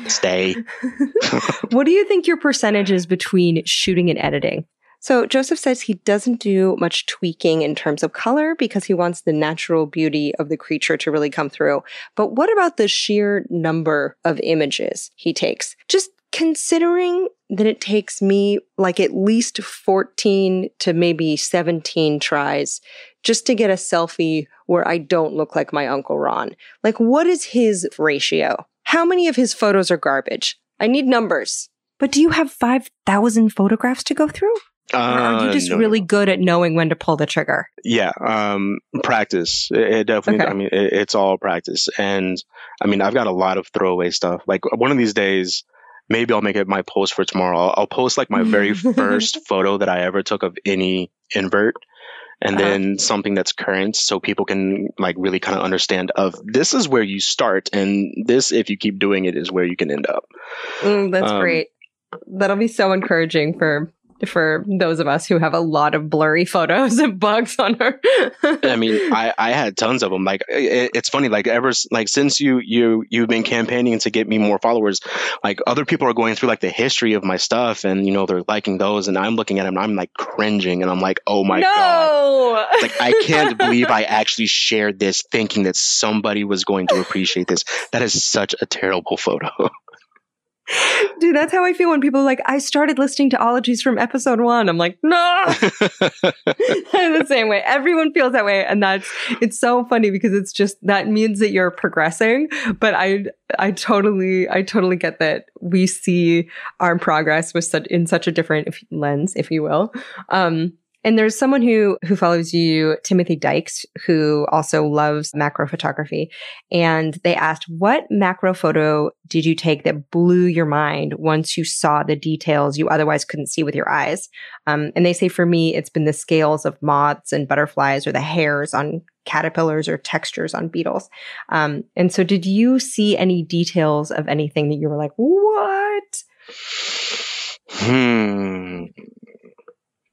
stay. what do you think your percentage is between shooting and editing? So Joseph says he doesn't do much tweaking in terms of color because he wants the natural beauty of the creature to really come through. But what about the sheer number of images he takes? Just considering that it takes me like at least 14 to maybe 17 tries just to get a selfie where I don't look like my Uncle Ron. Like, what is his ratio? How many of his photos are garbage? I need numbers. But do you have 5,000 photographs to go through? Or are you Uh, just no, no, really no. good at knowing when to pull the trigger? Yeah, um, practice. It, it definitely. Okay. I mean, it, it's all practice, and I mean, I've got a lot of throwaway stuff. Like one of these days, maybe I'll make it my post for tomorrow. I'll, I'll post like my very first photo that I ever took of any invert, and Uh-huh. then something that's current, so people can like really kind of understand of this is where you start, and this, if you keep doing it, is where you can end up. Mm, that's Um, great. That'll be so encouraging for for those of us who have a lot of blurry photos and bugs on our. I mean, I, I had tons of them. Like it, it's funny. Like ever like since you you you've been campaigning to get me more followers, like other people are going through like the history of my stuff, and you know they're liking those, and I'm looking at them, and I'm like cringing, and I'm like, oh my god. no! Like I can't believe I actually shared this thinking that somebody was going to appreciate this. That is such a terrible photo. Dude, that's how I feel when people are like, I started listening to ologies from episode one. I'm like, no. The same way. Everyone feels that way. And that's it's so funny because it's just that means that you're progressing. But I I totally I totally get that we see our progress with such in such a different lens, if you will. Um and there's someone who who follows you, Timothy Dykes, who also loves macro photography. And they asked, what macro photo did you take that blew your mind once you saw the details you otherwise couldn't see with your eyes? Um, and they say for me, it's been the scales of moths and butterflies or the hairs on caterpillars or textures on beetles. Um, and so did you see any details of anything that you were like, what? Hmm.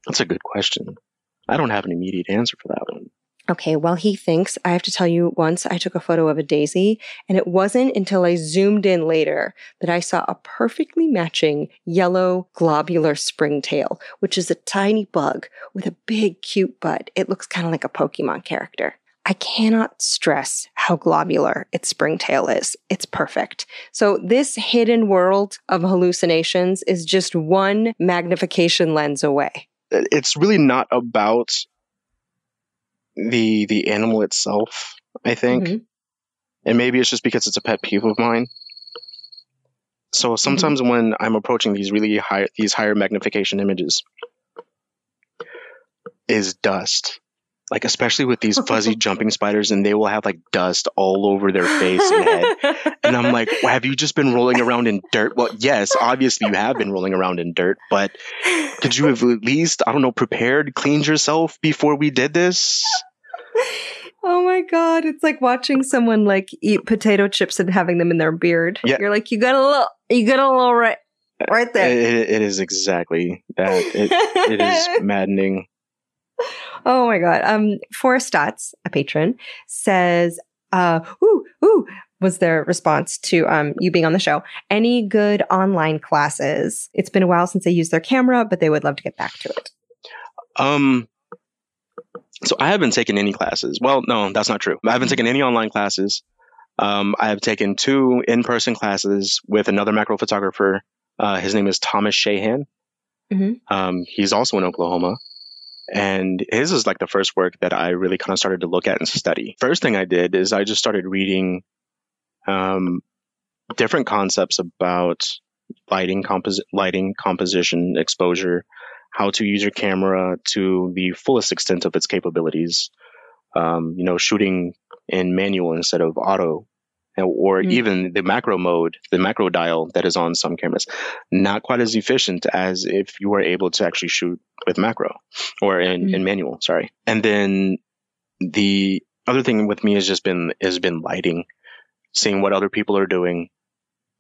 That's a good question. I don't have an immediate answer for that one. Okay, well, he thinks, I have to tell you, once I took a photo of a daisy, and it wasn't until I zoomed in later that I saw a perfectly matching yellow globular springtail, which is a tiny bug with a big, cute butt. It looks kind of like a Pokemon character. I cannot stress how globular its springtail is. It's perfect. So, this hidden world of hallucinations is just one magnification lens away it's really not about the the animal itself i think mm-hmm. and maybe it's just because it's a pet peeve of mine so sometimes mm-hmm. when i'm approaching these really high these higher magnification images is dust like especially with these fuzzy jumping spiders and they will have like dust all over their face and head and i'm like well, have you just been rolling around in dirt well yes obviously you have been rolling around in dirt but could you have at least i don't know prepared cleaned yourself before we did this Oh my god, it's like watching someone like eat potato chips and having them in their beard. Yeah. You're like, you got a little, you got a little right, right there. it, it is exactly that. It, it is maddening. Oh my god. Um, Forrest Stotts, a patron, says, uh, ooh, ooh, was their response to um, you being on the show. Any good online classes? It's been a while since they used their camera, but they would love to get back to it. Um, so I haven't taken any classes. Well, no, that's not true. I haven't taken any online classes. Um, I have taken two in-person classes with another macro photographer. Uh, his name is Thomas Shahan. Mm-hmm. Um, he's also in Oklahoma. And his is like the first work that I really kind of started to look at and study. First thing I did is I just started reading um, different concepts about lighting, compos- lighting, composition, exposure, how to use your camera to the fullest extent of its capabilities. Um, you know, shooting in manual instead of auto or mm-hmm. even the macro mode, the macro dial that is on some cameras, not quite as efficient as if you were able to actually shoot with macro or in, mm-hmm. in manual. Sorry. And then the other thing with me has just been has been lighting, seeing what other people are doing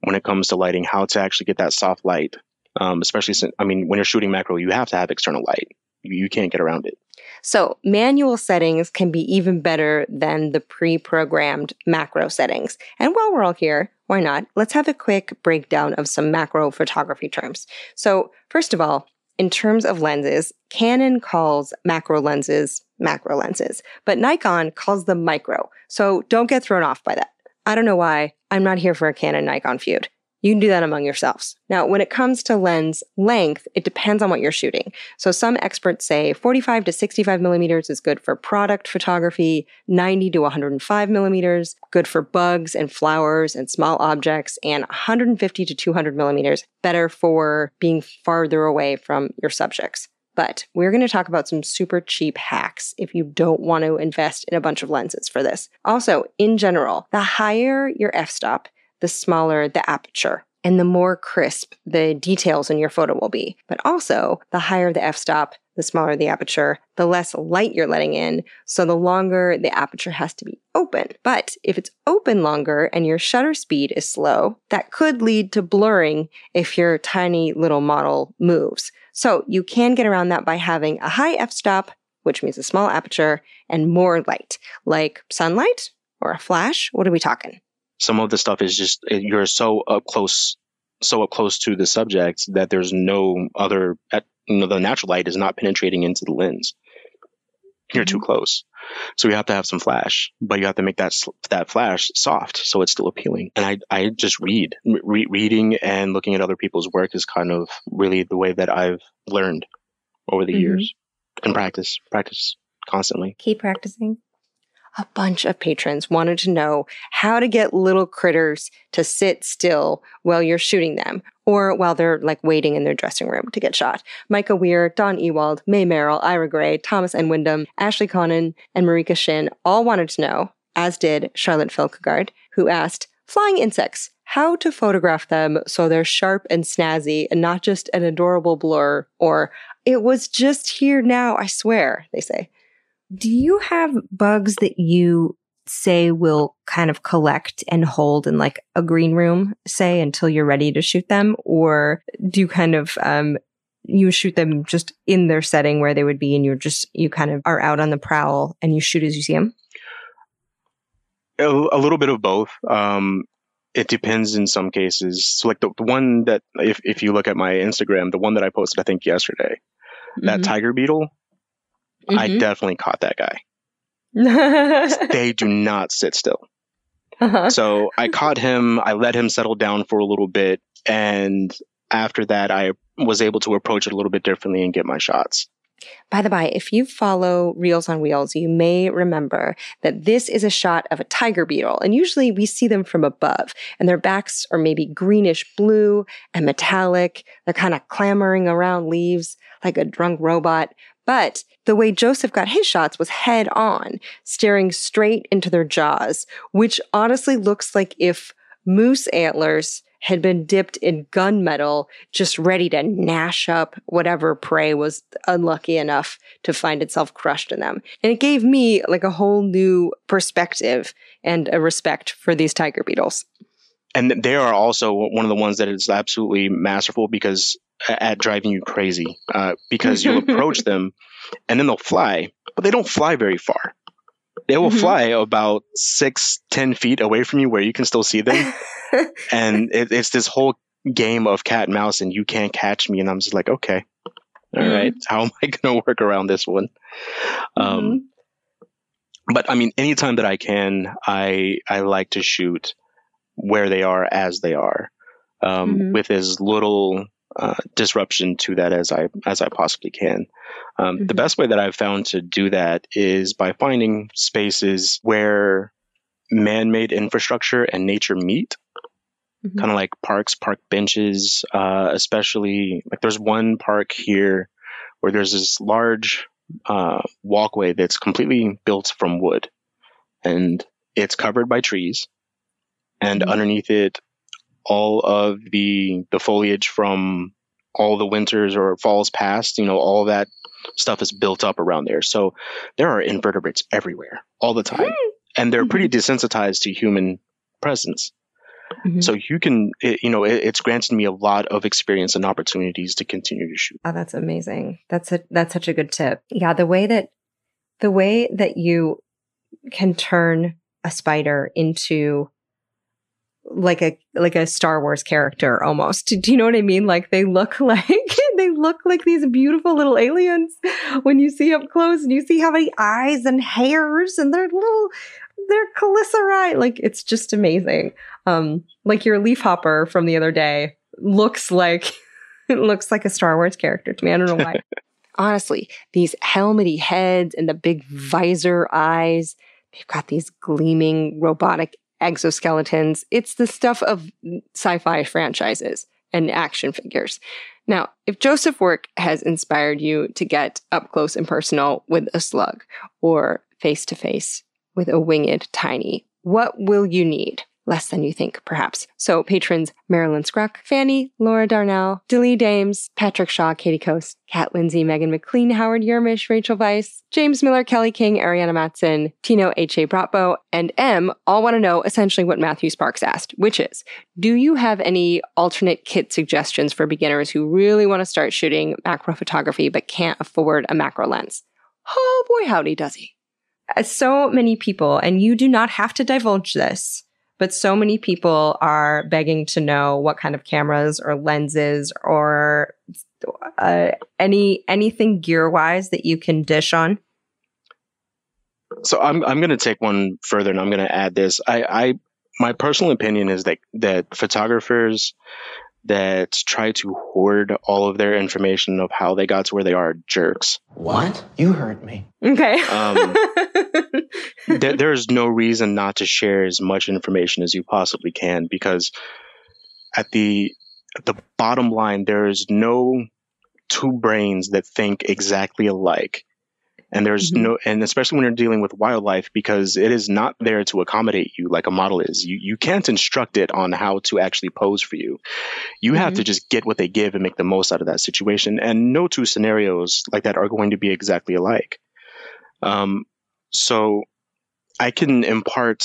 when it comes to lighting, how to actually get that soft light. Um, especially since, I mean, when you're shooting macro, you have to have external light. You, you can't get around it. So, manual settings can be even better than the pre programmed macro settings. And while we're all here, why not? Let's have a quick breakdown of some macro photography terms. So, first of all, in terms of lenses, Canon calls macro lenses macro lenses, but Nikon calls them micro. So don't get thrown off by that. I don't know why. I'm not here for a Canon Nikon feud. You can do that among yourselves. Now, when it comes to lens length, it depends on what you're shooting. So some experts say 45 to 65 millimeters is good for product photography, 90 to 105 millimeters, good for bugs and flowers and small objects, and 150 to 200 millimeters, better for being farther away from your subjects. But we're going to talk about some super cheap hacks if you don't want to invest in a bunch of lenses for this. Also, in general, the higher your f-stop, the smaller the aperture and the more crisp the details in your photo will be. But also, the higher the f-stop, the smaller the aperture, the less light you're letting in, so the longer the aperture has to be open. But if it's open longer and your shutter speed is slow, that could lead to blurring if your tiny little model moves. So you can get around that by having a high f-stop, which means a small aperture, and more light, like sunlight or a flash. What are we talking? some of the stuff is just you're so up close so up close to the subject that there's no other you know, the natural light is not penetrating into the lens you're mm-hmm. too close So you have to have some flash, but you have to make that that flash soft so it's still appealing. And I I just read. Re- reading and looking at other people's work is kind of really the way that I've learned over the mm-hmm. years and practice practice constantly. Keep practicing a bunch of patrons wanted to know how to get little critters to sit still while you're shooting them or while they're like waiting in their dressing room to get shot. Micah Weir, Don Ewald, Mae Merrill, Ira Gray, Thomas N. Wyndham, Ashley Connon, and Marika Shin all wanted to know, as did Charlotte Filkegard, who asked, Flying insects, how to photograph them so they're sharp and snazzy and not just an adorable blur or it was just here now, I swear, they say. Do you have bugs that you say will kind of collect and hold in like a green room, say, until you're ready to shoot them? Or do you kind of, um, you shoot them just in their setting where they would be and you're just, you kind of are out on the prowl and you shoot as you see them? A, a little bit of both. Um, it depends in some cases. So like the, the one that, if, if you look at my Instagram, the one that I posted, I think yesterday, mm-hmm. that tiger beetle, Mm-hmm. I definitely caught that guy. they do not sit still. Uh-huh. So I caught him. I let him settle down for a little bit. And after that, I was able to approach it a little bit differently and get my shots. By the by, if you follow Reels on Wheels, you may remember that this is a shot of a tiger beetle, and usually we see them from above, and their backs are maybe greenish blue and metallic. They're kind of clamoring around leaves like a drunk robot. But the way Joseph got his shots was head on, staring straight into their jaws, which honestly looks like if moose antlers had been dipped in gunmetal, just ready to gnash up whatever prey was unlucky enough to find itself crushed in them. And it gave me like a whole new perspective and a respect for these tiger beetles. And they are also one of the ones that is absolutely masterful because at driving you crazy uh, because you'll approach them and then they'll fly, but they don't fly very far. They will mm-hmm. fly about six, ten feet away from you where you can still see them. and it, it's this whole game of cat and mouse and you can't catch me. And I'm just like, okay, all mm-hmm. right, how am I going to work around this one? Um, mm-hmm. but I mean, anytime that I can, I, I like to shoot where they are as they are. Um, mm-hmm. with as little uh, disruption to that as I as I possibly can. Um, mm-hmm. The best way that I've found to do that is by finding spaces where man-made infrastructure and nature meet. Mm-hmm. Kind of like parks, park benches, uh, especially like there's one park here where there's this large uh, walkway that's completely built from wood, and it's covered by trees, and mm-hmm. underneath it all of the the foliage from all the winters or falls past, you know, all that stuff is built up around there. So there are invertebrates everywhere all the time. And they're pretty mm-hmm. desensitized to human presence. Mm-hmm. So you can, it, you know, it, it's granted me a lot of experience and opportunities to continue to shoot. Oh, that's amazing. That's a, that's such a good tip. Yeah. The way that, the way that you can turn a spider into like a like a Star Wars character almost. Do you know what I mean? Like they look like they look like these beautiful little aliens when you see up close and you see how many eyes and hairs and they're little they're chelicerae. Like it's just amazing. Um like your leaf hopper from the other day looks like it looks like a Star Wars character to me. I don't know why. Honestly, these helmety heads and the big visor eyes, they've got these gleaming robotic exoskeletons. It's the stuff of sci fi franchises and action figures. Now, if Joseph work has inspired you to get up close and personal with a slug or face to face with a winged tiny, what will you need? Less than you think, perhaps. So patrons Marilyn Scruck, Fanny, Laura Darnell, Dilly Dames, Patrick Shaw, Katie Coast, Kat Lindsay, Megan McLean, Howard Yermish, Rachel Weiss, James Miller, Kelly King, Ariana Matson, Tino H.A. Bratbo, and M all want to know essentially what Matthew Sparks asked, which is, do you have any alternate kit suggestions for beginners who really want to start shooting macro photography but can't afford a macro lens? Oh boy, howdy does he. As so many people, and you do not have to divulge this, but so many people are begging to know what kind of cameras or lenses or uh, any anything gear wise that you can dish on. So I'm I'm going to take one further, and I'm going to add this. I, I my personal opinion is that that photographers that try to hoard all of their information of how they got to where they are are jerks. What? You heard me. Okay. Um, there, there's no reason not to share as much information as you possibly can because at the at the bottom line there is no two brains that think exactly alike. And there's Mhm. no and especially when you're dealing with wildlife because it is not there to accommodate you like a model is. You you can't instruct it on how to actually pose for you. You have to just get what they give and make the most out of that situation. And no two scenarios like that are going to be exactly alike. Um, so i can impart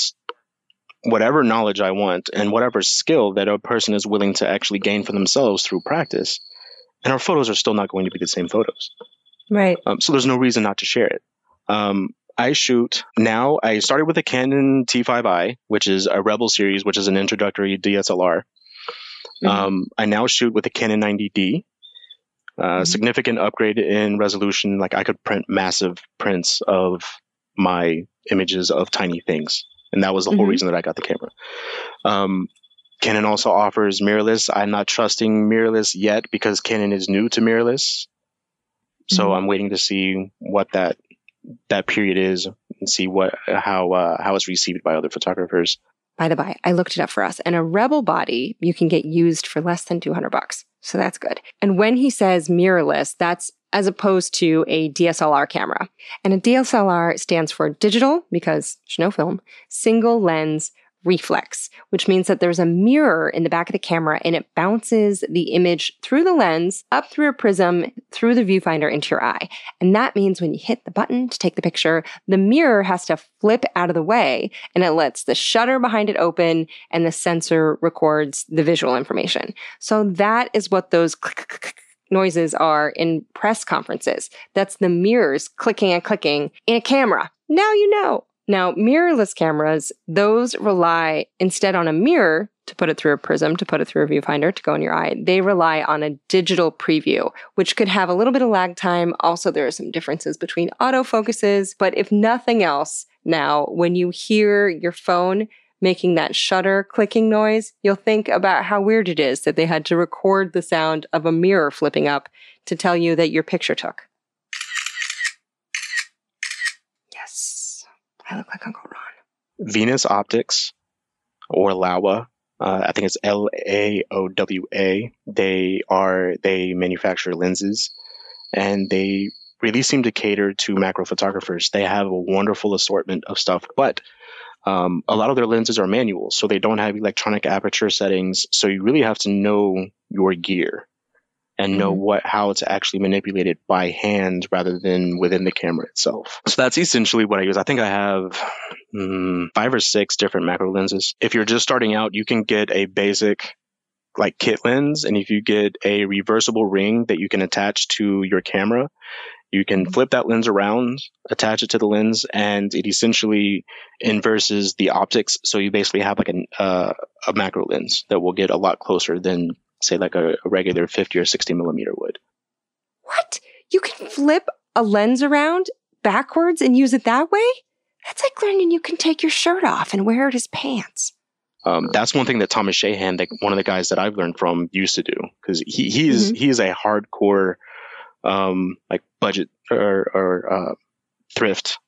whatever knowledge i want and whatever skill that a person is willing to actually gain for themselves through practice and our photos are still not going to be the same photos right. um, so there's no reason not to share it. Um, I shoot now. I started with a Canon T5i, which is a Rebel series, which is an introductory DSLR. Mhm. Um, I now shoot with a Canon 90D. Uh, Mhm. Significant upgrade in resolution. Like I could print massive prints of my images of tiny things, and that was the whole Mhm. reason that I got the camera. Um, Canon also offers mirrorless. I'm not trusting mirrorless yet because Canon is new to mirrorless. So Mhm. I'm waiting to see what that that period is and see what how uh, how it's received by other photographers. By the by, I looked it up for us, and a Rebel body you can get used for less than 200 bucks. So that's good. And when he says mirrorless, that's as opposed to a DSLR camera. And a DSLR stands for digital, because no film, single lens reflex, which means that there's a mirror in the back of the camera and it bounces the image through the lens, up through a prism, through the viewfinder into your eye. And that means when you hit the button to take the picture, the mirror has to flip out of the way and it lets the shutter behind it open and the sensor records the visual information. So that is what those click, click, click noises are in press conferences. That's the mirrors clicking and clicking in a camera. Now you know. Now, mirrorless cameras, those rely instead on a mirror to put it through a prism, to put it through a viewfinder, to go in your eye. They rely on a digital preview, which could have a little bit of lag time. Also, there are some differences between autofocuses. But if nothing else, now when you hear your phone making that shutter clicking noise, you'll think about how weird it is that they had to record the sound of a mirror flipping up to tell you that your picture took. Yes, I look like Uncle Ron. Venus Optics or Laowa, uh, I think it's L A O W A. They are they manufacture lenses, and they really seem to cater to macro photographers. They have a wonderful assortment of stuff, but um, a lot of their lenses are manual, so they don't have electronic aperture settings. So you really have to know your gear and know Mhm. what how to actually manipulate it by hand rather than within the camera itself. So that's essentially what I use. I think I have mm, five or six different macro lenses. If you're just starting out, you can get a basic like kit lens, and if you get a reversible ring that you can attach to your camera, you can flip that lens around, attach it to the lens, and it essentially inverses the optics. So you basically have like an, uh, a macro lens that will get a lot closer than say like a, a regular 50 or 60 millimeter would. What? You can flip a lens around backwards and use it that way? That's like learning you can take your shirt off and wear it as pants. Um, that's one thing that Thomas Shahan, like one of the guys that I've learned from, used to do because he he's he is a hardcore um, like budget or or uh, thrift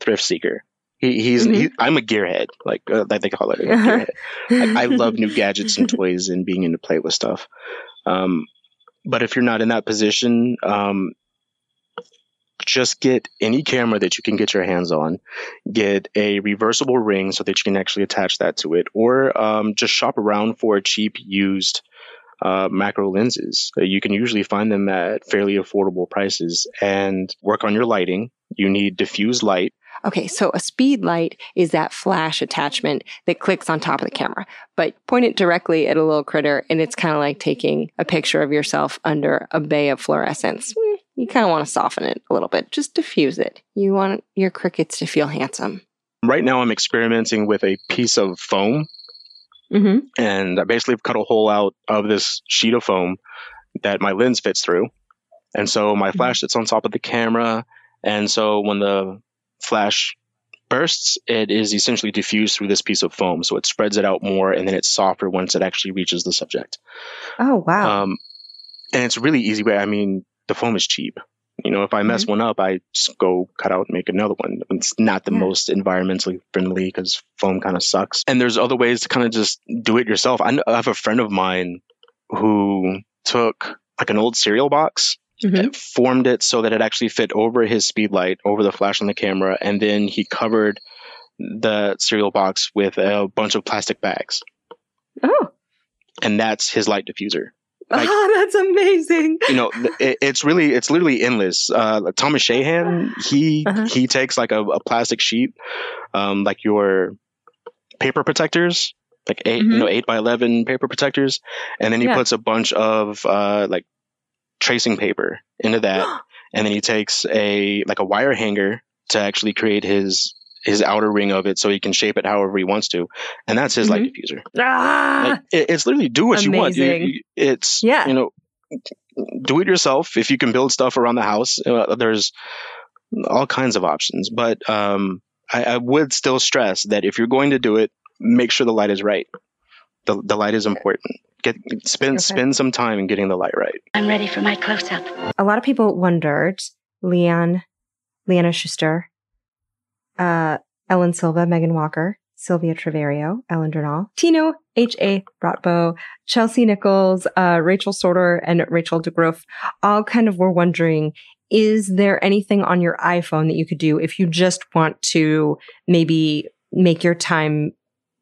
thrift seeker. He, he's he, I'm a gearhead, like uh, they call it. Gearhead. Like, I love new gadgets and toys and being into play with stuff. Um, but if you're not in that position, um, just get any camera that you can get your hands on. Get a reversible ring so that you can actually attach that to it, or um, just shop around for a cheap used uh, macro lenses. Uh, You can usually find them at fairly affordable prices and work on your lighting. You need diffused light. Okay, so a speed light is that flash attachment that clicks on top of the camera, but point it directly at a little critter, and it's kind of like taking a picture of yourself under a bay of fluorescence. Mm, You kind of want to soften it a little bit, just diffuse it. You want your crickets to feel handsome. Right now, I'm experimenting with a piece of foam Mm-hmm. and I basically cut a hole out of this sheet of foam that my lens fits through. And so my flash sits on top of the camera. And so when the flash bursts, it is essentially diffused through this piece of foam. So it spreads it out more and then it's softer once it actually reaches the subject. Oh wow. Um, and it's a really easy way. I mean, the foam is cheap. You know, if I mess Mm-hmm. one up, I just go cut out and make another one. It's not the Yeah. most environmentally friendly because foam kind of sucks. And there's other ways to kind of just do it yourself. I, kn- I have a friend of mine who took like an old cereal box, Mhm. formed it so that it actually fit over his speed light, over the flash on the camera, and then he covered the cereal box with a bunch of plastic bags. Oh, And that's his light diffuser. Like- oh, that's amazing. you know it, it's really it's literally endless uh thomas shahan he Uh-huh. he takes like a, a plastic sheet um like your paper protectors like 8 Mhm. you know 8 by 11 paper protectors and then he Yeah. puts a bunch of uh like tracing paper into that and then he takes a like a wire hanger to actually create his his outer ring of it so he can shape it however he wants to and that's his light diffuser ah, like, it, it's literally do what you want. You- Amazing. you- it's Yeah. you know, do it yourself. If you can build stuff around the house, uh, there's all kinds of options. But um, I, I would still stress that if you're going to do it, make sure the light is right. The the light is important. Get spend Okay. spend some time in getting the light right. I'm ready for my close up. a lot of people wondered Leanne, Leanna Schuster, uh, Ellen Silva, Megan Walker, Sylvia Treverio, Ellen Durnall, Tino, H.A. Rotbo, Chelsea Nichols, uh, Rachel Sorter, and Rachel DeGroof all kind of were wondering, is there anything on your iPhone that you could do if you just want to maybe make your time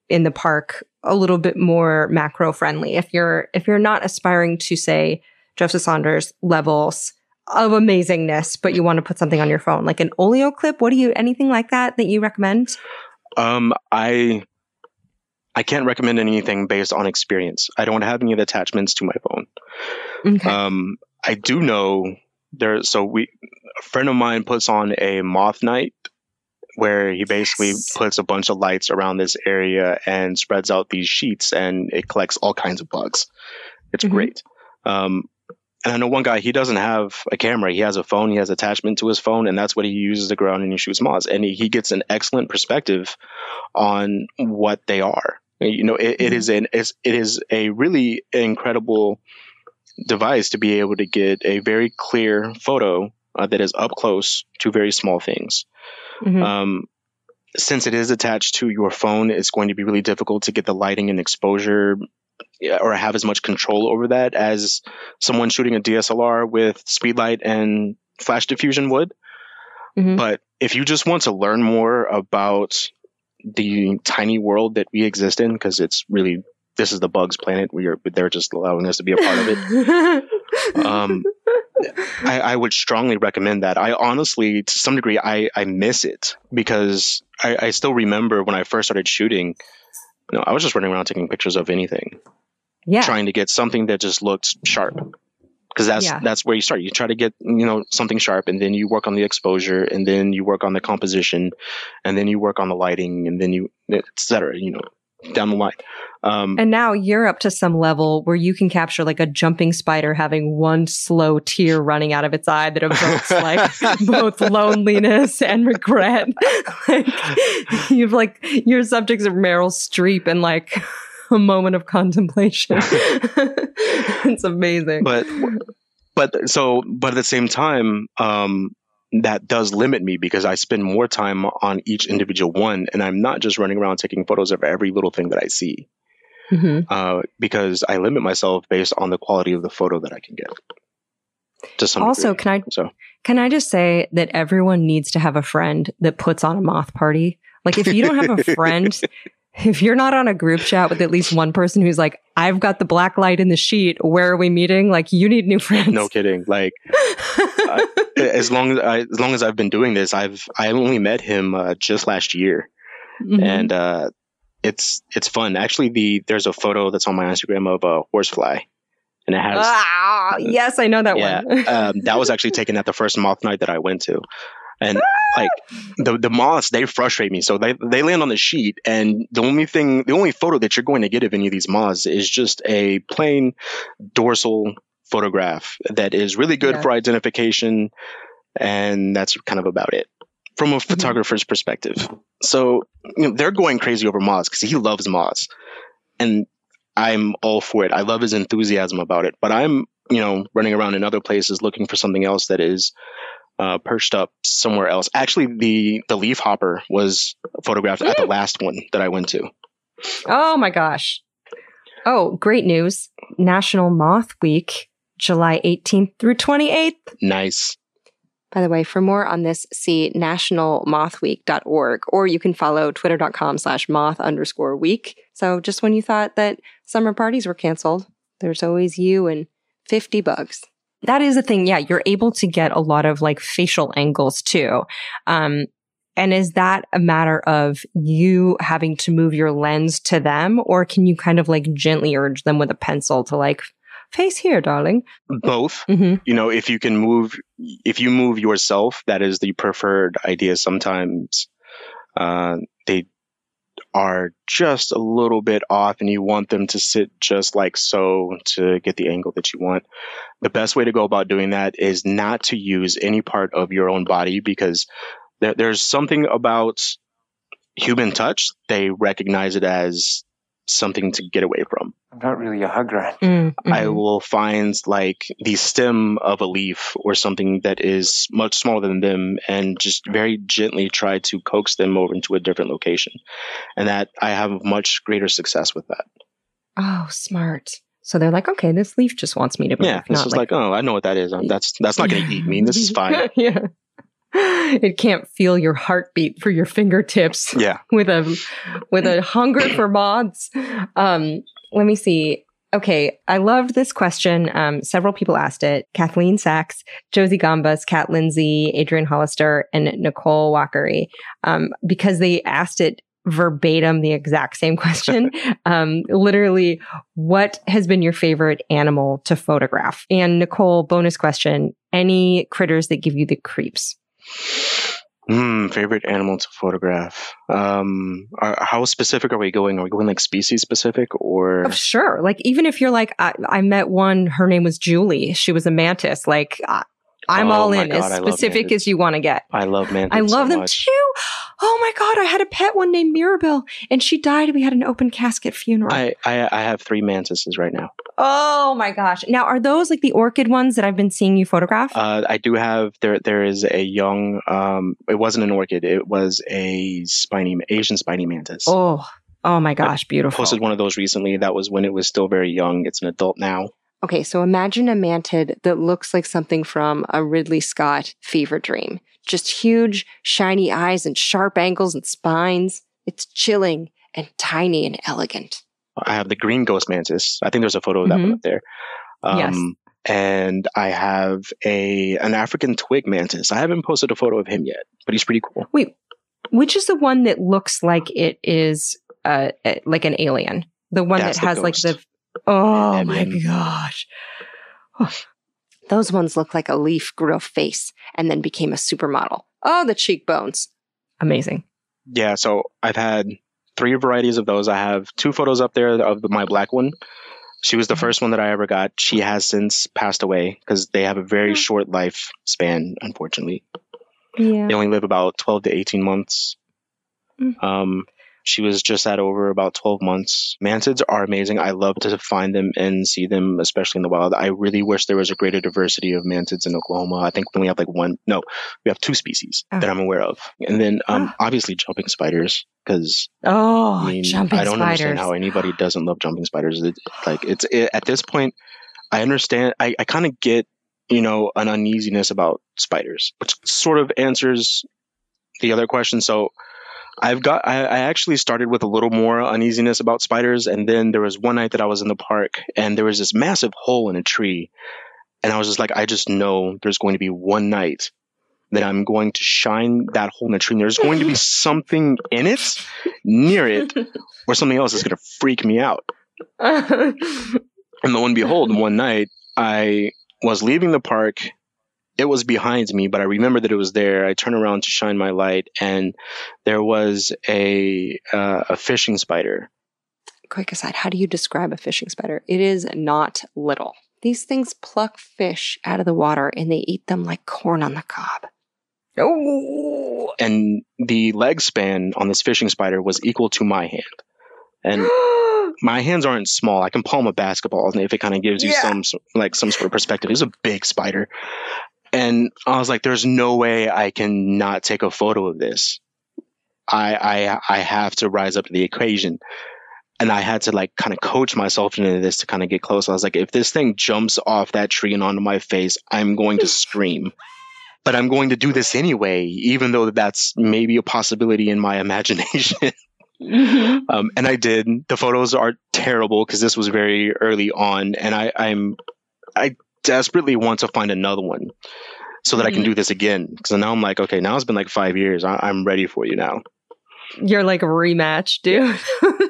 in the park a little bit more macro friendly? If you're, if you're not aspiring to say Joseph Saunders levels of amazingness, but you want to put something on your phone, like an olloclip. What do you, anything like that that you recommend? Um, I I can't recommend anything based on experience. I don't have any attachments to my phone. Okay. Um, I do know there. So we, a friend of mine puts on a moth night, where he basically Yes. puts a bunch of lights around this area and spreads out these sheets, and it collects all kinds of bugs. It's Mhm. great. Um, and I know one guy. He doesn't have a camera. He has a phone. He has attachment to his phone, and that's what he uses to ground and he shoots moths. And he, he gets an excellent perspective on what they are. You know, it, it is an it's, it is a really incredible device to be able to get a very clear photo uh, that is up close to very small things. Mhm. Um, since it is attached to your phone, it's going to be really difficult to get the lighting and exposure or have as much control over that as someone shooting a DSLR with speedlight and flash diffusion would. Mhm. But if you just want to learn more about the tiny world that we exist in, because it's really this is the bugs planet. We are they're just allowing us to be a part of it. Um, I, I would strongly recommend that. I honestly, to some degree, I, I miss it because I, I still remember when I first started shooting. Know, I was just running around taking pictures of anything, yeah. trying to get something that just looked sharp. Because that's Yeah. that's where you start. You try to get you know something sharp, and then you work on the exposure, and then you work on the composition, and then you work on the lighting, and then you et cetera. You know, down the line. Um, And now you're up to some level where you can capture like a jumping spider having one slow tear running out of its eye that evokes like both loneliness and regret. like you've like your subjects are Meryl Streep and like a moment of contemplation. it's amazing. but but so but at the same time um that does limit me because I spend more time on each individual one, and I'm not just running around taking photos of every little thing that I see, Mhm. uh, because I limit myself based on the quality of the photo that I can get. To some Also, degree. can I So Can I just say that everyone needs to have a friend that puts on a moth party? Like, if you don't have a friend, if you're not on a group chat with at least one person who's like, I've got the black light in the sheet, where are we meeting? Like, you need new friends. no kidding, like as long as I, as long as I've been doing this, I've I only met him uh, just last year. Mhm. and uh, it's it's fun. Actually, the there's a photo that's on my Instagram of a horsefly, and it has ah, yes, I know that yeah, one. um, that was actually taken at the first moth night that I went to, and like the the moths they frustrate me. So they they land on the sheet, and the only thing, the only photo that you're going to get of any of these moths is just a plain dorsal photograph that is really good Yeah. for identification, and that's kind of about it from a mm-hmm. photographer's perspective. So you know, they're going crazy over moths because he loves moths, and I'm all for it. I love his enthusiasm about it. But I'm you know running around in other places looking for something else that is uh, perched up somewhere else. Actually, the the leaf hopper was photographed at the last one that I went to. Oh my gosh. Oh, great news. National Moth Week, July 18th through 28th. Nice. By the way, for more on this, see nationalmothweek.org, or you can follow twitter.com slash moth underscore week. So just when you thought that summer parties were canceled, there's always you and 50 bugs. That is a thing. Yeah, you're able to get a lot of like facial angles too. Um, and is that a matter of you having to move your lens to them, or can you kind of like gently urge them with a pencil to like face here, darling? Both. Mm-hmm. You know, if you can move, if you move yourself, that is the preferred idea. Sometimes uh, they are just a little bit off and you want them to sit just like so to get the angle that you want. The best way to go about doing that is not to use any part of your own body because there, there's something about human touch. They recognize it as something to get away from. I'm not really a hug rat. Mm-hmm. I will find like the stem of a leaf or something that is much smaller than them and just very gently try to coax them over into a different location. And that I have much greater success with that. Oh, smart. So they're like, okay, this leaf just wants me to move. Yeah. It's not just like, oh, I know what that is. Um, That's that's not gonna eat me. This is fine. yeah. It can't feel your heartbeat for your fingertips Yeah. with a with a hunger for moths. Um, let me see. Okay, I loved this question. Um, several people asked it. Kathleen Sachs, Josie Gambas, Kat Lindsay, Adrian Hollister, and Nicole Walkery, um, because they asked it verbatim the exact same question. um, literally, what has been your favorite animal to photograph? And Nicole, bonus question: any critters that give you the creeps? Hmm, favorite animal to photograph. Um, are, how specific are we going? Are we going like species specific or? Oh, sure. Like, even if you're like, I, I met one, her name was Julie. She was a mantis. Like, I'm Oh all in, God, as specific as you want to get. I love mantids. I love so them much. too. Oh my God. I had a pet one named Mirabelle and she died. We had an open casket funeral. I, I I have three mantises right now. oh my gosh. Now, are those like the orchid ones that I've been seeing you photograph? Uh, I do have there. There is a young. Um, it wasn't an orchid. It was a spiny Asian spiny mantis. oh, oh my gosh. Beautiful. I Posted one of those recently. That was when it was still very young. It's an adult now. Okay, so imagine a mantid that looks like something from a Ridley Scott fever dream. Just huge, shiny eyes and sharp angles and spines. It's chilling and tiny and elegant. I have the green ghost mantis. I think there's a photo of that one Mhm. up there. Um, Yes. And I have a an African twig mantis. I haven't posted a photo of him yet, but he's pretty cool. Wait, which is the one that looks like it is uh, uh, like an alien? The one That's that the has like the. Oh my Evan. gosh. Those ones look like a leaf grew a face and then became a supermodel. Oh, the cheekbones. Amazing. Yeah, so I've had three varieties of those. I have two photos up there of my black one. She was the first one that I ever got. She has since passed away because they have a very Hmm. short life span, unfortunately. Yeah. They only live about 12 to 18 months. Mm. Um, she was just at over about 12 months. Mantids are amazing. I love to find them and see them, especially in the wild. I really wish there was a greater diversity of mantids in Oklahoma. I think we only have like one, no, we have two species Oh. that I'm aware of. And then um, Ah. obviously jumping spiders because Oh, I mean, jumping I don't spiders. understand how anybody doesn't love jumping spiders. It, like it's it, at this point, I understand. I, I kind of get you know an uneasiness about spiders, which sort of answers the other question. So I've got I, I actually started with a little more uneasiness about spiders, and then there was one night that I was in the park, and there was this massive hole in a tree, and I was just like, I just know there's going to be one night. That I'm going to shine that hole in the tree. And there's going to be something in it, near it, or something else is going to freak me out. And lo and behold, one night I was leaving the park. It was behind me, but I remember that it was there. I turn around to shine my light, and there was a uh, a fishing spider. Quick aside, how do you describe a fishing spider? It is not little. These things pluck fish out of the water and they eat them like corn on the cob. Oh. and the leg span on this fishing spider was equal to my hand. And my hands aren't small. I can palm a basketball if it kind of gives you Yeah. some like some sort of perspective. It's a big spider. And I was like, there's no way I can not take a photo of this. I I I have to rise up to the occasion. And I had to like kind of coach myself into this to kind of get close. I was like, if this thing jumps off that tree and onto my face, I'm going to scream. But I'm going to do this anyway, even though that's maybe a possibility in my imagination. Mhm. Um, and I did. The photos are terrible because this was very early on, and I, I'm I desperately want to find another one so that I can Mhm. do this again. Because now I'm like, okay, now it's been like five years. I, I'm ready for you now. You're like a rematch, dude.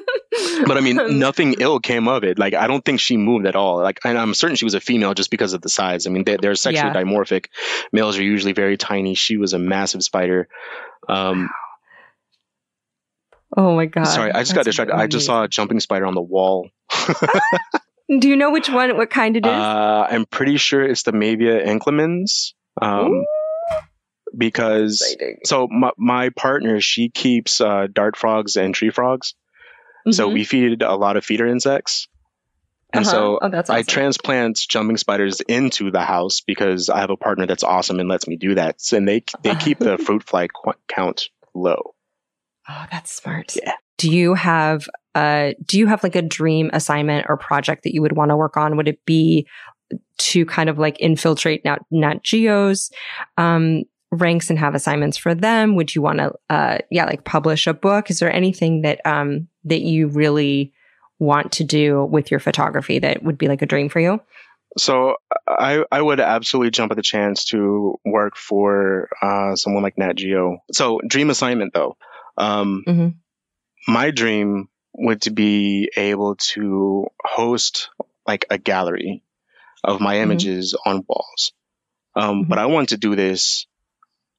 But I mean, nothing ill came of it. Like I don't think she moved at all. Like and I'm certain she was a female just because of the size. I mean, they, they're sexually Yeah. dimorphic. Males are usually very tiny. She was a massive spider. Um, Oh my god. sorry, I just got That's distracted. I just saw a jumping spider on the wall. Do you know which one? What kind it is? Uh, I'm pretty sure it's the Maevia inclemens. Um, because Exciting. so my, my partner she keeps uh, dart frogs and tree frogs. So Mhm. we feed a lot of feeder insects, and Uh-huh. so oh, that's I awesome. transplant jumping spiders into the house because I have a partner that's awesome and lets me do that. And they they keep the fruit fly qu- count low. Oh, that's smart. Yeah. Do you have uh do you have like a dream assignment or project that you would want to work on? Would it be to kind of like infiltrate Nat, Nat Geo's um ranks and have assignments for them? Would you want to uh yeah, like publish a book? Is there anything that um that you really want to do with your photography that would be like a dream for you? So I I would absolutely jump at the chance to work for uh, someone like Nat Geo. So dream assignment though, um, Mhm. my dream would to be able to host like a gallery of my Mhm. images on walls. Um, Mhm. But I want to do this